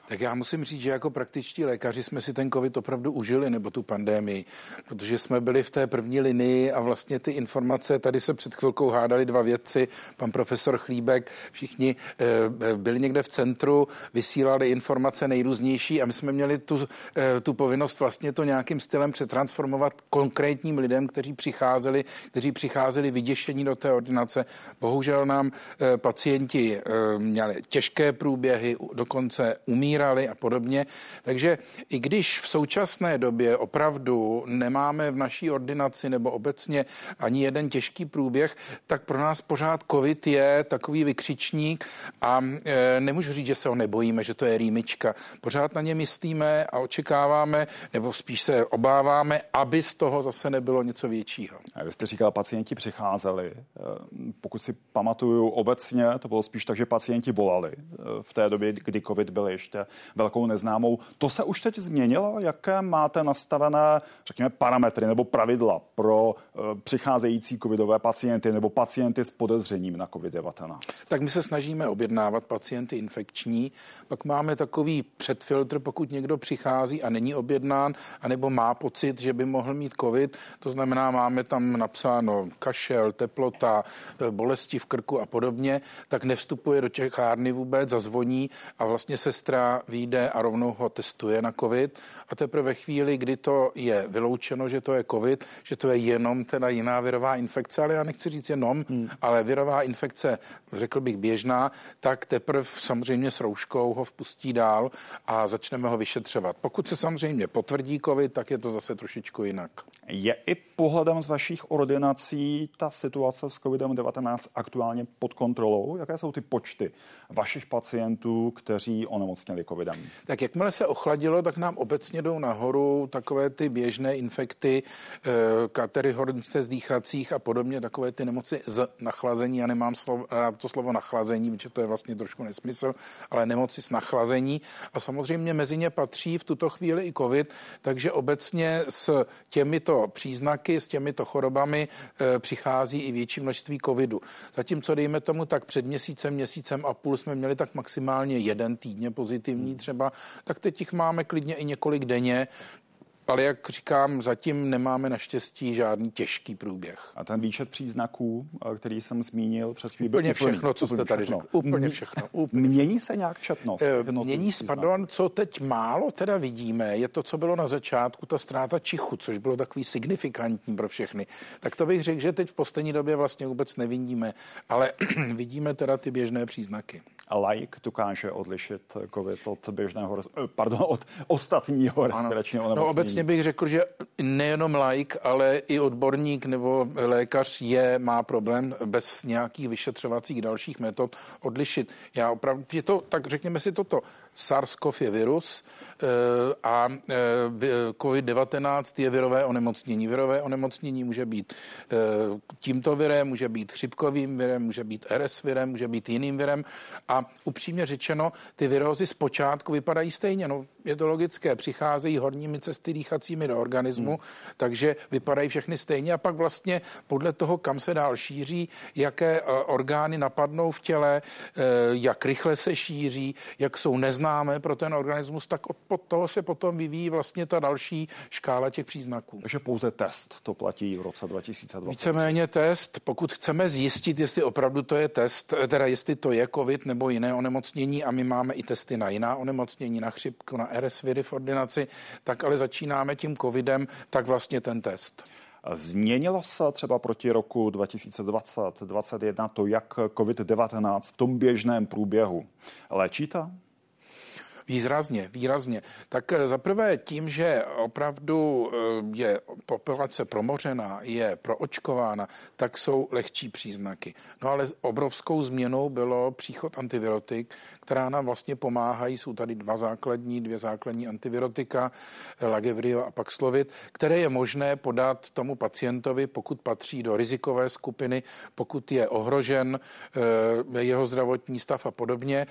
Tak já musím říct, že jako praktičtí lékaři jsme si ten covid opravdu užili, nebo tu pandemii, protože jsme byli v té první linii a vlastně ty informace, tady se před chvilkou hádali dva vědci, pan profesor Chlíbek, všichni e, byli někde v centru, vysílali informace nejrůznější a my jsme měli tu, e, tu povinnost vlastně to nějakým stylem přetransformovat konkrétním lidem, kteří přicházeli, kteří přicházeli vyděšení do té ordinace. Bohužel nám pacienti měli těžké průběhy, dokonce umírali a podobně. Takže i když v současné době opravdu nemáme v naší ordinaci nebo obecně ani jeden těžký průběh, tak pro nás pořád COVID je takový vykřičník a e, nemůžu říct, že se ho nebojíme, že to je rýmička. Pořád na ně myslíme a očekáváme, nebo spíš se obáváme, aby z toho zase nebylo něco většího. A vy jste říkal, pacienti přicházeli. Pokud si pamatuju obecně, to bylo spíš tak, že pacienti volali e, v té době, kdy COVID byl ještě velkou neznámou. To se už teď změnilo? Jaké máte nastavené, řekněme, parametry nebo pravidla pro uh, přicházející covidové pacienty nebo pacienty s podezřením na COVID-19? Tak my se snažíme objednávat pacienty infekční. Pak máme takový předfiltr, pokud někdo přichází a není objednán, anebo má pocit, že by mohl mít COVID. To znamená, máme tam napsáno kašel, teplota, eh, bolesti v krku a podobně, tak nevstupuje do čekárny vůbec, zazvoní a vlastně sestra vyjde a rovnou ho testuje na COVID a teprve ve chvíli, kdy to je vyloučeno, že to je COVID, že to je jenom teda jiná virová infekce, ale já nechci říct jenom, hmm. ale virová infekce, řekl bych běžná, tak teprve samozřejmě s rouškou ho vpustí dál a začneme ho vyšetřovat. Pokud se samozřejmě potvrdí COVID, tak je to zase trošičku jinak. Je i pohledem z vašich ordinací ta situace s COVID-19 aktuálně pod kontrolou? Jaké jsou ty počty vašich pacientů, kteří onemocněli COVIDem? Tak jakmile se ochladilo, tak nám obecně jdou nahoru takové ty běžné infekty, eh, katery hornice z dýchacích a podobně, takové ty nemoci z nachlazení. Já nemám slovo, to slovo nachlazení, protože to je vlastně trošku nesmysl, ale nemoci z nachlazení. A samozřejmě mezi ně patří v tuto chvíli i COVID, takže obecně s těmito příznaky, s těmito chorobami e, přichází i větší množství covidu. Zatímco dejme tomu tak před měsícem, měsícem a půl jsme měli tak maximálně jeden týdně pozitivní třeba, tak teď jich máme klidně i několik denně ale jak říkám, zatím nemáme naštěstí žádný těžký průběh. A ten výčet příznaků, eh, který jsem zmínil před chvílí, úplně všechno, co jste tady řekl. Úplně všechno. Úplně. Mění se nějak četnost? Eh, mění se, pardon, co teď málo teda vidíme, je to, co bylo na začátku, ta ztráta čichu, což bylo takový signifikantní pro všechny. Tak to bych řekl, že teď v poslední době vlastně vůbec nevidíme, ale vidíme teda ty běžné příznaky. A like dokáže odlišit COVID od běžného, eh, pardon, od ostatního respiračního onemocnění? No obecně bych řekl, že nejenom like, ale i odborník nebo lékař je, má problém bez nějakých vyšetřovacích dalších metod odlišit. Já opravdu, že to, tak řekněme si toto, SARS-CoV je virus eh, a eh, COVID-19 je virové onemocnění. Virové onemocnění může být eh, tímto virem, může být chřipkovým virem, může být RS virem, může být jiným virem a upřímně řečeno, ty virózy zpočátku vypadají stejně. No, je to logické, přicházejí horními cesty dýchacími do organismu, hmm. takže vypadají všechny stejně a pak vlastně podle toho, kam se dál šíří, jaké orgány napadnou v těle, jak rychle se šíří, jak jsou neznámé známé pro ten organismus, tak od toho se potom vyvíjí vlastně ta další škála těch příznaků. Takže pouze test to platí v roce 2020. Víceméně test, pokud chceme zjistit, jestli opravdu to je test, teda jestli to je COVID nebo jiné onemocnění a my máme i testy na jiná onemocnění, na chřipku, na RS viry v ordinaci, tak ale začínáme tím COVIDem, tak vlastně ten test. Změnilo se třeba proti roku 2020-2021 to, jak COVID-19 v tom běžném průběhu léčíte? Výrazně, výrazně. Tak eh, zaprvé tím, že opravdu eh, je populace promořená, je proočkována, tak jsou lehčí příznaky. No ale obrovskou změnou bylo příchod antivirotik, která nám vlastně pomáhají. Jsou tady dva základní, dvě základní antivirotika, Lagevrio a Paxlovid, které je možné podat tomu pacientovi, pokud patří do rizikové skupiny, pokud je ohrožen eh, jeho zdravotní stav a podobně.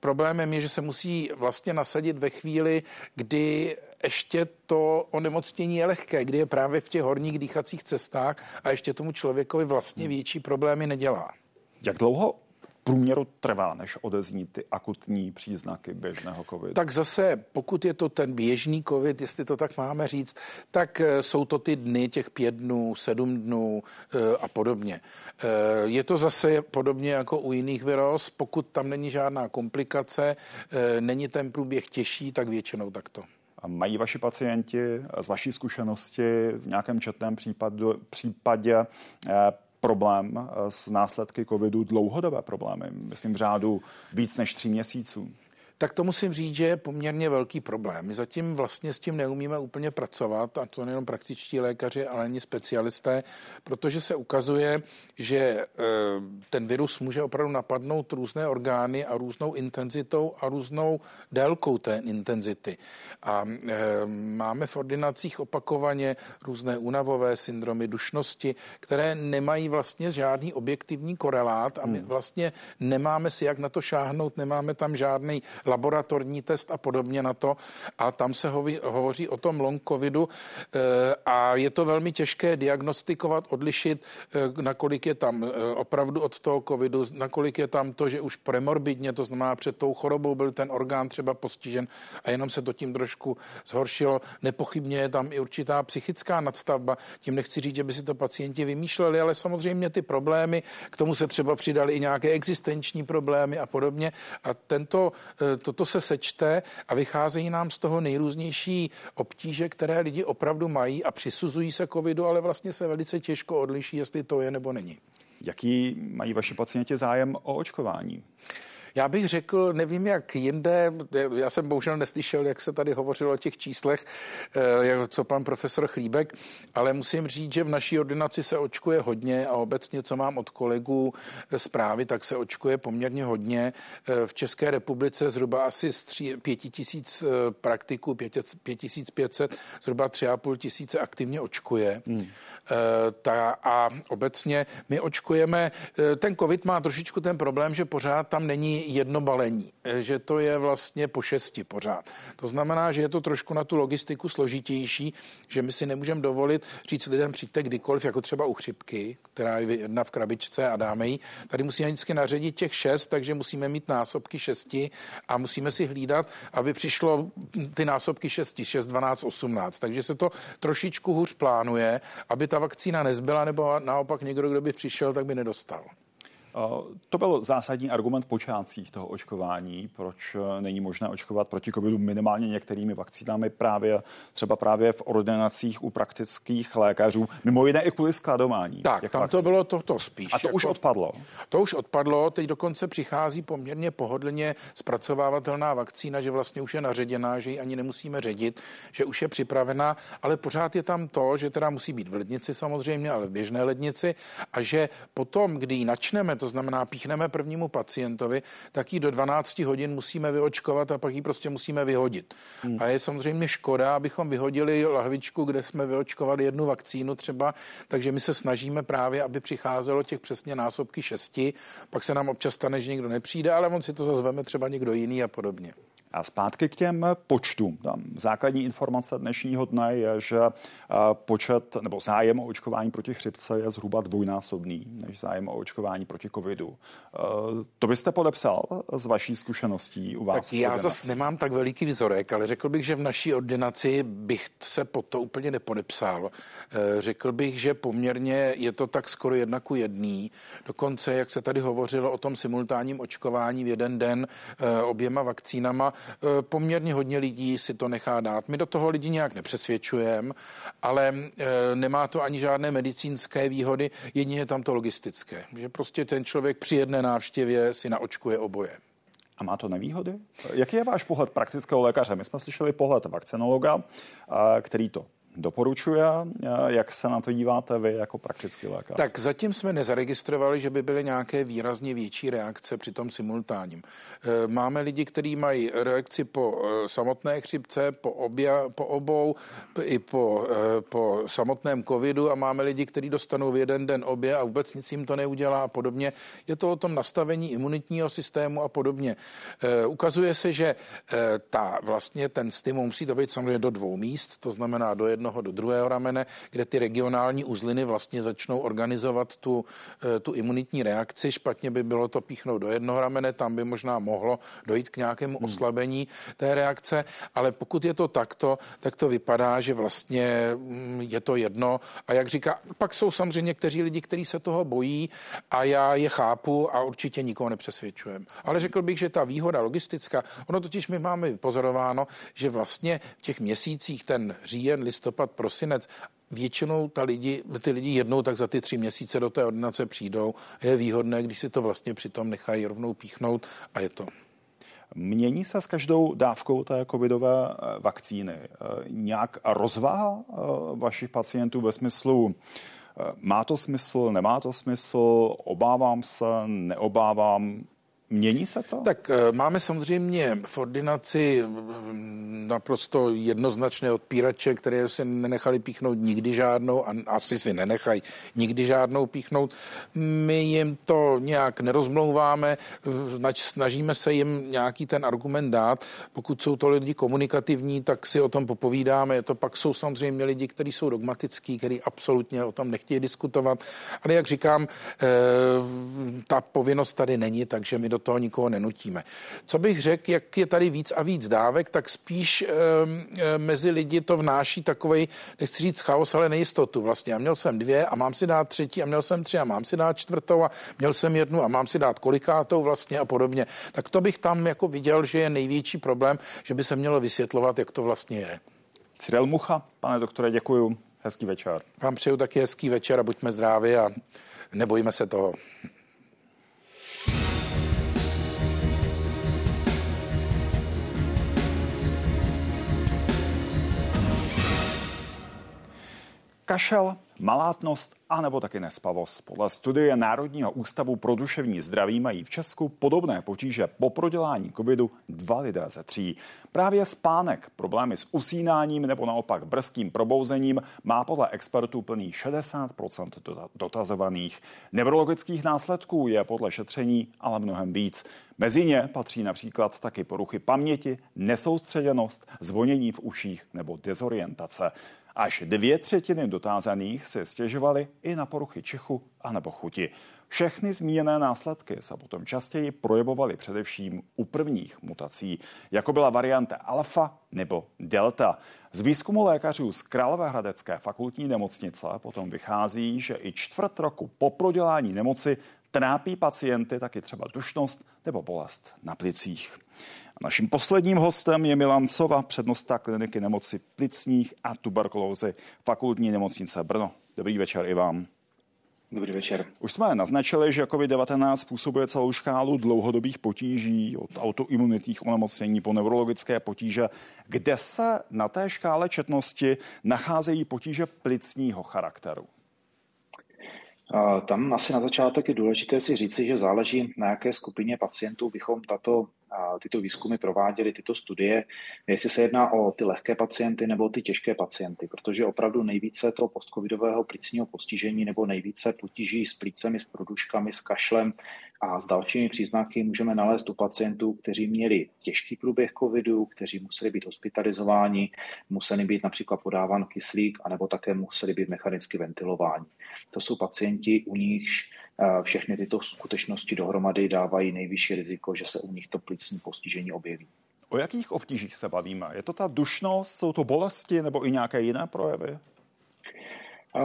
Problémem je, že se musí musí vlastně nasadit ve chvíli, kdy ještě to onemocnění je lehké, kdy je právě v těch horních dýchacích cestách a ještě tomu člověkovi vlastně větší problémy nedělá. Jak dlouho průměru trvá, než odezní ty akutní příznaky běžného covidu? Tak zase, pokud je to ten běžný covid, jestli to tak máme říct, tak eh, jsou to ty dny, těch pět dnů, sedm dnů eh, a podobně. Eh, je to zase podobně jako u jiných virus, pokud tam není žádná komplikace, není ten průběh těžší, tak většinou takto. A mají vaši pacienti z vaší zkušenosti v nějakém četném případu, případě problém s následky covidu, dlouhodobé problémy, myslím v řádu víc než tří měsíců? Tak to musím říct, že je poměrně velký problém. My zatím vlastně s tím neumíme úplně pracovat, a to nejenom praktičtí lékaři, ale ani specialisté, protože se ukazuje, že eh, ten virus může opravdu napadnout různé orgány a různou intenzitou a různou délkou té intenzity. A eh, máme v ordinacích opakovaně různé únavové syndromy dušnosti, které nemají vlastně žádný objektivní korelát a my hmm. vlastně nemáme si jak na to šáhnout, nemáme tam žádný laboratorní test a podobně na to. A tam se hoví, hovoří o tom long covidu eh, a je to velmi těžké diagnostikovat, odlišit, eh, nakolik je tam eh, opravdu od toho covidu, nakolik je tam to, že už premorbidně, to znamená před tou chorobou byl ten orgán třeba postižen a jenom se to tím trošku zhoršilo. Nepochybně je tam i určitá psychická nadstavba. Tím nechci říct, že by si to pacienti vymýšleli, ale samozřejmě ty problémy, k tomu se třeba přidali i nějaké existenční problémy a podobně. A tento, toto se sečte a vycházejí nám z toho nejrůznější obtíže, které lidi opravdu mají a přisuzují se covidu, ale vlastně se velice těžko odliší, jestli to je nebo není. Jaký mají vaši pacienti zájem o očkování? Já bych řekl, nevím jak jinde, já jsem bohužel neslyšel, jak se tady hovořilo o těch číslech, eh, co pan profesor Chlíbek, ale musím říct, že v naší ordinaci se očkuje hodně a obecně, co mám od kolegů eh, zprávy, tak se očkuje poměrně hodně. Eh, v České republice zhruba asi z 5 tisíc praktiků, 5500, zhruba 3,5 tisíce aktivně očkuje. Hmm. Ta, a obecně my očkujeme, ten covid má trošičku ten problém, že pořád tam není jedno balení, eh, že to je vlastně po šesti pořád. To znamená, že je to trošku na tu logistiku složitější, že my si nemůžeme dovolit říct lidem přijďte kdykoliv, jako třeba u chřipky, která je jedna v krabičce a dáme ji. Tady musíme vždycky naředit těch šest, takže musíme mít násobky šesti a musíme si hlídat, aby přišlo ty násobky šesti, šest, dvanáct, osmnáct. Takže se to trošičku hůř plánuje, aby ta vakcína nezbyla, nebo naopak někdo, kdo by přišel, tak by nedostal. To byl zásadní argument v počátcích toho očkování, proč eh, není možné očkovat proti covidu minimálně některými vakcínami právě třeba právě v ordinacích u praktických lékařů, mimo jiné i kvůli skladování. Tak, tam vakcín. to bylo toto spíš. A to jako, už odpadlo. To už odpadlo, teď dokonce přichází poměrně pohodlně zpracovávatelná vakcína, že vlastně už je naředěná, že ji ani nemusíme ředit, že už je připravená, ale pořád je tam to, že teda musí být v lednici samozřejmě, ale v běžné lednici a že potom, kdy ji načneme, to to znamená píchneme prvnímu pacientovi, tak ji do 12 hodin musíme vyočkovat a pak ji prostě musíme vyhodit. Hmm. A je samozřejmě škoda, abychom vyhodili lahvičku, kde jsme vyočkovali jednu vakcínu třeba, takže my se snažíme právě, aby přicházelo těch přesně násobky šesti, pak se nám občas stane, že někdo nepřijde, ale on si to zazveme třeba někdo jiný a podobně. A zpátky k těm počtům. Tam základní informace dnešního dne je, že počet nebo zájem o očkování proti chřipce je zhruba dvojnásobný než zájem o očkování proti covidu. To byste podepsal z vaší zkušeností u vás? Tak já zase nemám tak veliký vzorek, ale řekl bych, že v naší ordinaci bych se pod to úplně nepodepsal. E, řekl bych, že poměrně je to tak skoro jedna ku jedný. Dokonce, jak se tady hovořilo o tom simultánním očkování v jeden den e, oběma vakcínama, poměrně hodně lidí si to nechá dát. My do toho lidi nějak nepřesvědčujeme, ale eh, nemá to ani žádné medicínské výhody, jedině tam to logistické, že prostě ten člověk při jedné návštěvě si naočkuje oboje. A má to nevýhody? Jaký je váš pohled praktického lékaře? My jsme slyšeli pohled vakcinologa, eh, který to doporučuje. Jak se na to díváte vy jako praktický lékař? Tak zatím jsme nezaregistrovali, že by byly nějaké výrazně větší reakce při tom simultánním. E, máme lidi, kteří mají reakci po e, samotné chřipce, po, obě, po obou, i po, po samotném covidu a máme lidi, kteří dostanou v jeden den obě a vůbec nic jim to neudělá a podobně. Je to o tom nastavení imunitního systému a podobně. Ukazuje se, že ta vlastně ten stimul musí to být samozřejmě do dvou míst, to znamená do jednoho jednoho do druhého ramene, kde ty regionální uzliny vlastně začnou organizovat tu, eh, tu imunitní reakci. Špatně by bylo to píchnout do jednoho ramene, tam by možná mohlo dojít k nějakému hmm. oslabení té reakce, ale pokud je to takto, tak to vypadá, že vlastně mm, je to jedno. A jak říká, pak jsou samozřejmě někteří lidi, kteří se toho bojí a já je chápu a určitě nikoho nepřesvědčujem. Ale řekl bych, že ta výhoda logistická, ono totiž my máme pozorováno, že vlastně v těch měsících ten říjen, listopad, prosinec většinou ta lidi, ty lidi jednou tak za ty tři měsíce do té ordinace přijdou. Je výhodné, když si to vlastně přitom nechají rovnou píchnout a je to. Mění se s každou dávkou té covidové eh, vakcíny eh, nějak rozvaha eh, vašich pacientů ve smyslu, má to smysl, nemá to smysl, obávám se, neobávám, Mění se to? Tak eh, máme samozřejmě v ordinaci mm, naprosto jednoznačné odpírače, které se nenechali píchnout nikdy žádnou a asi si nenechají nikdy žádnou píchnout. My jim to nějak nerozmlouváme, snažíme se jim nějaký ten argument dát. Pokud jsou to lidi komunikativní, tak si o tom popovídáme. To pak jsou samozřejmě lidi, kteří jsou dogmatický, kteří absolutně o tom nechtějí diskutovat. Ale jak říkám, eh, ta povinnost tady není, takže my do toho nikoho nenutíme. Co bych řekl, jak je tady víc a víc dávek, tak spíš e, e, mezi lidi to vnáší takový, nechci říct chaos, ale nejistotu vlastně. Já měl jsem dvě a mám si dát třetí a měl jsem tři a mám si dát čtvrtou a měl jsem jednu a mám si dát kolikátou vlastně a podobně. Tak to bych tam jako viděl, že je největší problém, že by se mělo vysvětlovat, jak to vlastně je. Cyril Mucha, pane doktore, děkuju. Hezký večer. Vám přeju taky hezký večer a buďme zdraví a nebojíme se toho. Kašel, malátnost a nebo taky nespavost. Podle studie Národního ústavu pro duševní zdraví mají v Česku podobné potíže po prodělání covidu dva lidé ze tří. Právě spánek, problémy s usínáním nebo naopak brzkým probouzením má podle expertů plný 60% dotazovaných. Neurologických následků je podle šetření ale mnohem víc. Mezi ně patří například taky poruchy paměti, nesoustředěnost, zvonění v uších nebo dezorientace. Až dvě třetiny dotázaných se stěžovaly i na poruchy čichu a nebo chuti. Všechny zmíněné následky se potom častěji projevovaly především u prvních mutací, jako byla varianta alfa nebo delta. Z výzkumu lékařů z Královéhradecké fakultní nemocnice potom vychází, že i čtvrt roku po prodělání nemoci trápí pacienty taky třeba dušnost nebo bolest na plicích. Naším posledním hostem je Milan Sova, přednosta kliniky nemoci plicních a tuberkulózy fakultní nemocnice Brno. Dobrý večer i vám. Dobrý večer. Už jsme naznačili, že COVID-19 způsobuje celou škálu dlouhodobých potíží, od autoimunitních onemocnění po neurologické potíže. Kde se na té škále četnosti nacházejí potíže plicního charakteru? Tam asi na začátek je důležité si říci, že záleží na jaké skupině pacientů bychom tato tyto výzkumy prováděly, tyto studie, jestli se jedná o ty lehké pacienty nebo ty těžké pacienty, protože opravdu nejvíce toho postcovidového plicního postižení nebo nejvíce potíží s plicemi, s produškami, s kašlem a s dalšími příznaky můžeme nalézt u pacientů, kteří měli těžký průběh covidu, kteří museli být hospitalizováni, museli být například podáván kyslík, anebo také museli být mechanicky ventilováni. To jsou pacienti, u nichž všechny tyto skutečnosti dohromady dávají nejvyšší riziko, že se u nich to plicní postižení objeví. O jakých obtížích se bavíme? Je to ta dušnost, jsou to bolesti nebo i nějaké jiné projevy?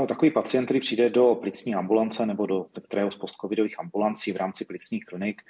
Takový pacient, který přijde do plicní ambulance nebo do kterého z postcovidových ambulancí v rámci plicních klinik,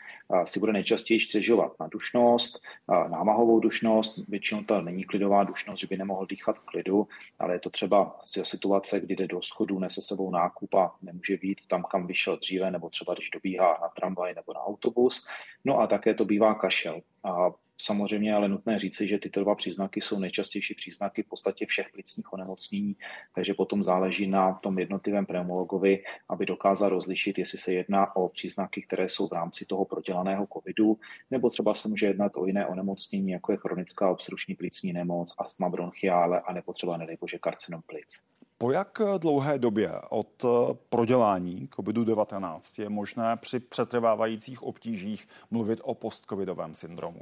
si bude nejčastěji stěžovat na dušnost, námahovou dušnost. Většinou to není klidová dušnost, že by nemohl dýchat v klidu, ale je to třeba situace, kdy jde do schodu, nese sebou nákup a nemůže být tam, kam vyšel dříve, nebo třeba když dobíhá na tramvaj nebo na autobus. No a také to bývá kašel. A Samozřejmě ale nutné říci, že tyto dva příznaky jsou nejčastější příznaky v podstatě všech plicních onemocnění, takže potom záleží na tom jednotlivém pneumologovi, aby dokázal rozlišit, jestli se jedná o příznaky, které jsou v rámci toho prodělaného covidu, nebo třeba se může jednat o jiné onemocnění, jako je chronická obstruční plicní nemoc, astma bronchiále a nebo třeba nedej bože karcinom plic. Po jak dlouhé době od prodělání COVID-19 je možné při přetrvávajících obtížích mluvit o postcovidovém syndromu?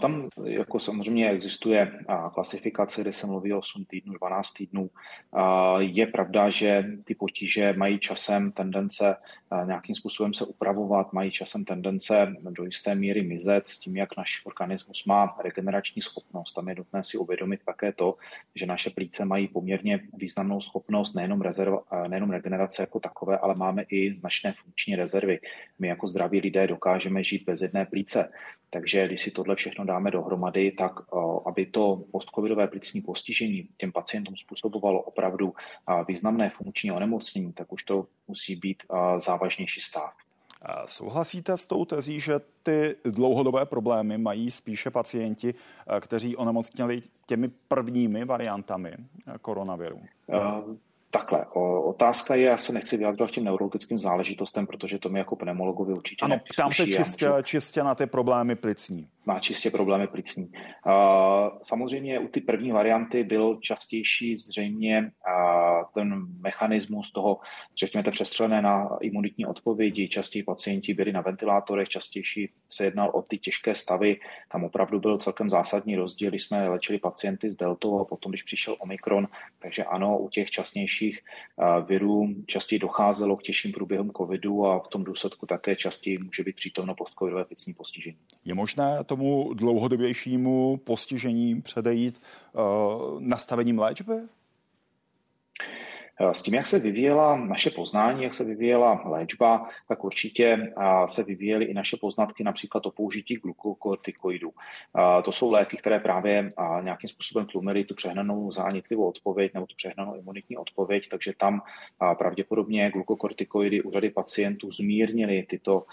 Tam jako samozřejmě existuje klasifikace, kde se mluví o 8 týdnů, 12 týdnů. Je pravda, že ty potíže mají časem tendence nějakým způsobem se upravovat, mají časem tendence do jisté míry mizet s tím, jak náš organismus má regenerační schopnost. Tam je nutné si uvědomit také to, že naše plíce mají poměrně významnou schopnost nejenom, rezerva, nejenom regenerace jako takové, ale máme i značné funkční rezervy. My jako zdraví lidé dokážeme žít bez jedné plíce. Takže když si tohle všechno dáme dohromady, tak aby to postcovidové plicní postižení těm pacientům způsobovalo opravdu významné funkční onemocnění, tak už to musí být závažnější stav. Souhlasíte s tou tezí, že ty dlouhodobé problémy mají spíše pacienti, kteří onemocněli těmi prvními variantami koronaviru? Takhle, o, otázka je, já se nechci vyjadřovat těm neurologickým záležitostem, protože to mi jako pneumologovi určitě Ano, ptám se čistě, můžu... čistě na ty problémy plicní. Má čistě problémy plicní. Uh, samozřejmě u ty první varianty byl častější zřejmě uh, ten mechanismus toho, řekněme, přestřelené na imunitní odpovědi. Častěji pacienti byli na ventilátorech, častější se jednal o ty těžké stavy. Tam opravdu byl celkem zásadní rozdíl, když jsme léčili pacienty s deltou a potom, když přišel Omikron. Takže ano, u těch častějších vážnějších virů častěji docházelo k těžším průběhům covidu a v tom důsledku také častěji může být přítomno postcovidové plicní postižení. Je možné tomu dlouhodobějšímu postižení předejít uh, nastavením léčby? Eh, s tím, jak se vyvíjela naše poznání, jak se vyvíjela léčba, tak určitě eh, se vyvíjely i naše poznatky například o použití glukokortikoidů. Eh, to jsou léky, které právě nějakým způsobem tlumily tu přehnanou zánitlivou odpověď nebo tu přehnanou imunitní odpověď, takže tam pravděpodobně glukokortikoidy u řady pacientů zmírnily tyto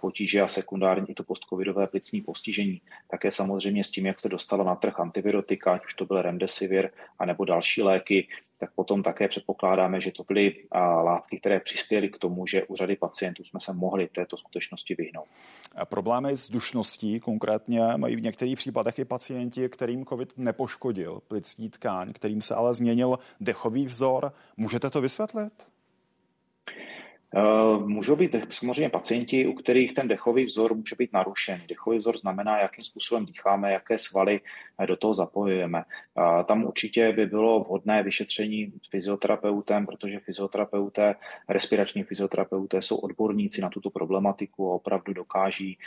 potíže a sekundární i to postcovidové plicní postižení. Také samozřejmě s tím, jak se dostalo na trh antivirotika, ať už to byl remdesivir, anebo další léky, tak potom také předpokládáme, že to byly látky, které přispěly k tomu, že u řady pacientů jsme se mohli této skutečnosti vyhnout. A problémy s dušností konkrétně mají v některých případech i pacienti, kterým COVID nepoškodil plicní tkáň, kterým se ale změnil dechový vzor. Můžete to vysvětlit? Eh, můžou být samozřejmě pacienti, u kterých ten dechový vzor může být narušen. Dechový vzor znamená, jakým způsobem dýcháme, jaké svaly eh, do toho zapojujeme. Eh, tam určitě by bylo vhodné vyšetření s fyzioterapeutem, protože fyzioterapeuté, respirační fyzioterapeuté jsou odborníci na tuto problematiku a opravdu dokáží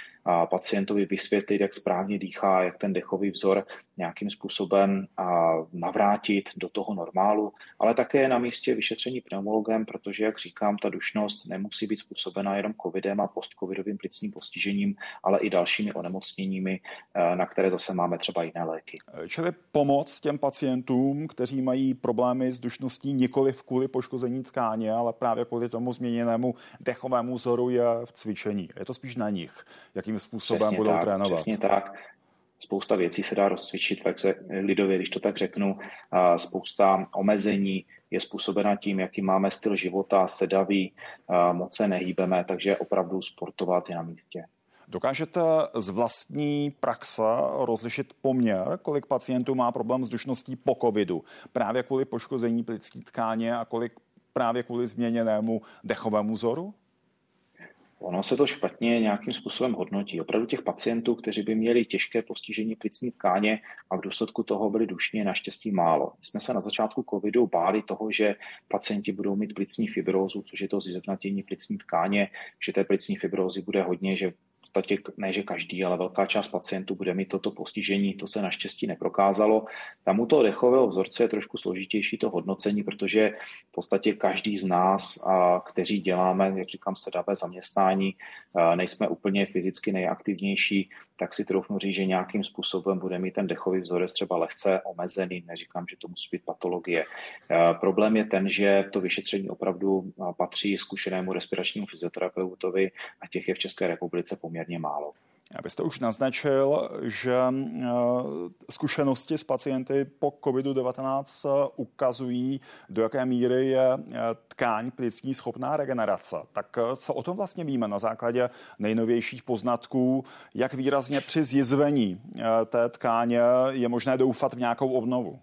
pacientovi vysvětlit, jak správně dýchá, jak ten dechový vzor nějakým způsobem navrátit do toho normálu, ale také na místě vyšetření pneumologem, protože, jak říkám, ta dušnost nemusí být způsobena jenom covidem a postcovidovým plicním postižením, ale i dalšími onemocněními, eh, na které zase máme třeba jiné léky. Čili pomoc těm pacientům, kteří mají problémy s dušností nikoli v kvůli poškození tkáně, ale právě kvůli tomu změněnému dechovému vzoru je v cvičení. Je to spíš na nich, jakým způsobem přesně budou tak, trénovat. Přesně tak spousta věcí se dá rozcvičit, tak se lidově, když to tak řeknu, spousta omezení je způsobena tím, jaký máme styl života, sedavý, moc se nehýbeme, takže opravdu sportovat je na místě. Dokážete z vlastní praxe rozlišit poměr, kolik pacientů má problém s dušností po covidu, právě kvůli poškození plicní tkáně a kolik právě kvůli změněnému dechovému vzoru? Ono se to špatně nějakým způsobem hodnotí. Opravdu těch pacientů, kteří by měli těžké postižení plicní tkáně a v důsledku toho byli dušně naštěstí málo. My jsme se na začátku covidu báli toho, že pacienti budou mít plicní fibrózu, což je to zizvnatění plicní tkáně, že té plicní fibrózy bude hodně, že podstatě ne, že každý, ale velká část pacientů bude mít toto postižení. To se naštěstí neprokázalo. Tam u toho dechového vzorce je trošku složitější to hodnocení, protože v podstatě každý z nás, a kteří děláme, jak říkám, sedavé zaměstnání, nejsme úplně fyzicky nejaktivnější, tak si troufnu říct, že nějakým způsobem bude mít ten dechový vzorec třeba lehce omezený. Neříkám, že to musí být patologie. Problém je ten, že to vyšetření opravdu patří zkušenému respiračnímu fyzioterapeutovi a těch je v České republice poměrně málo. Abyste už naznačil, že eh, zkušenosti s pacienty po COVID-19 eh, ukazují, do jaké míry je eh, tkáň plicní schopná regenerace. Tak co o tom vlastně víme na základě nejnovějších poznatků, jak výrazně při zjizvení té tkáně je možné doufat v nějakou obnovu?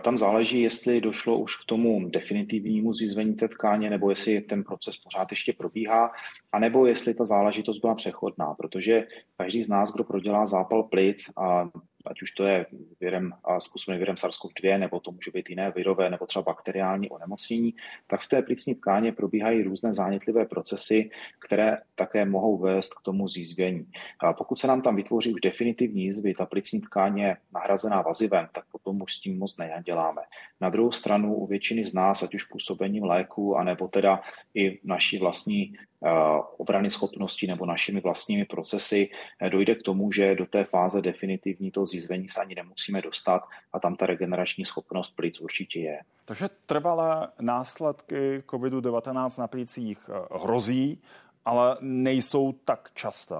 Tam záleží, jestli došlo už k tomu definitivnímu zízvení té tkáně, nebo jestli ten proces pořád ještě probíhá, anebo jestli ta záležitost byla přechodná, protože každý z nás, kdo prodělá zápal plic a ať už to je virem, způsobený virem SARS-CoV-2, nebo to může být jiné virové, nebo třeba bakteriální onemocnění, tak v té plicní tkáně probíhají různé zánětlivé procesy, které také mohou vést k tomu zízvění. A pokud se nám tam vytvoří už definitivní jízvy, ta plicní tkáně je nahrazená vazivem, tak potom už s tím moc neděláme. Na druhou stranu u většiny z nás, ať už působením léku, anebo teda i naší vlastní obrany schopností nebo našimi vlastními procesy eh, dojde k tomu, že do té fáze definitivní toho zízvení se ani nemusíme dostat a tam ta regenerační schopnost plic určitě je. Takže trvalé následky COVID-19 na plicích eh, hrozí, ale nejsou tak časté.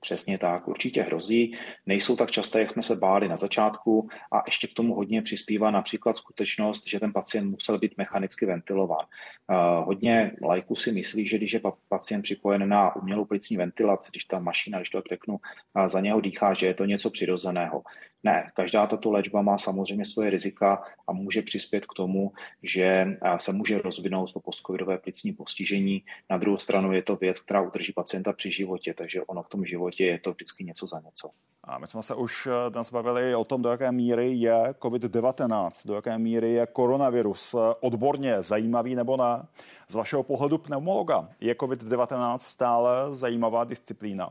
Přesně tak, určitě hrozí. Nejsou tak časté, jak jsme se báli na začátku a ještě k tomu hodně přispívá například skutečnost, že ten pacient musel být mechanicky ventilován. Uh, hodně lajků si myslí, že když je pacient připojen na umělou plicní ventilaci, když ta mašina, když to tak řeknu, uh, za něho dýchá, že je to něco přirozeného. Ne, každá tato léčba má samozřejmě svoje rizika a může přispět k tomu, že se může rozvinout to postcovidové plicní postižení. Na druhou stranu je to věc, která udrží pacienta při životě, takže ono v tom životě je to vždycky něco za něco. A my jsme se už eh, dnes bavili o tom, do jaké míry je COVID-19, do jaké míry je koronavirus eh, odborně zajímavý nebo ne. Z vašeho pohledu pneumologa je COVID-19 stále zajímavá disciplína?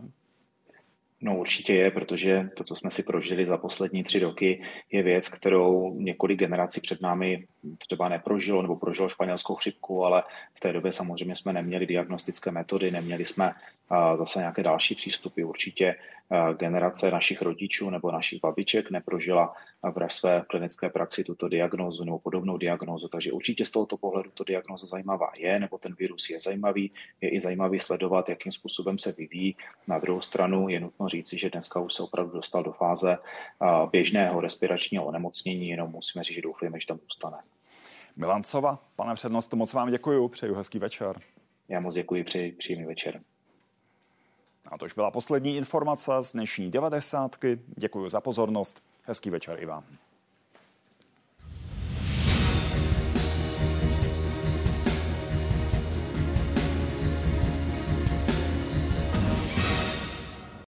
No určitě je, protože to, co jsme si prožili za poslední tři roky, je věc, kterou několik generací před námi třeba neprožilo nebo prožilo španělskou chřipku, ale v té době samozřejmě jsme neměli diagnostické metody, neměli jsme zase nějaké další přístupy. Určitě generace našich rodičů nebo našich babiček neprožila v své klinické praxi tuto diagnózu nebo podobnou diagnózu, takže určitě z tohoto pohledu to diagnóza zajímavá je, nebo ten virus je zajímavý, je i zajímavý sledovat, jakým způsobem se vyvíjí. Na druhou stranu je nutno říci, že dneska už se opravdu dostal do fáze běžného respiračního onemocnění, jenom musíme říct, že doufujeme, že tam zůstane. Milancova, pane přednostu, moc vám děkuji, přeju hezký večer. Já moc děkuji, přeji příjemný večer. A to už byla poslední informace z dnešní devadesátky. Děkuji za pozornost. Hezký večer i vám.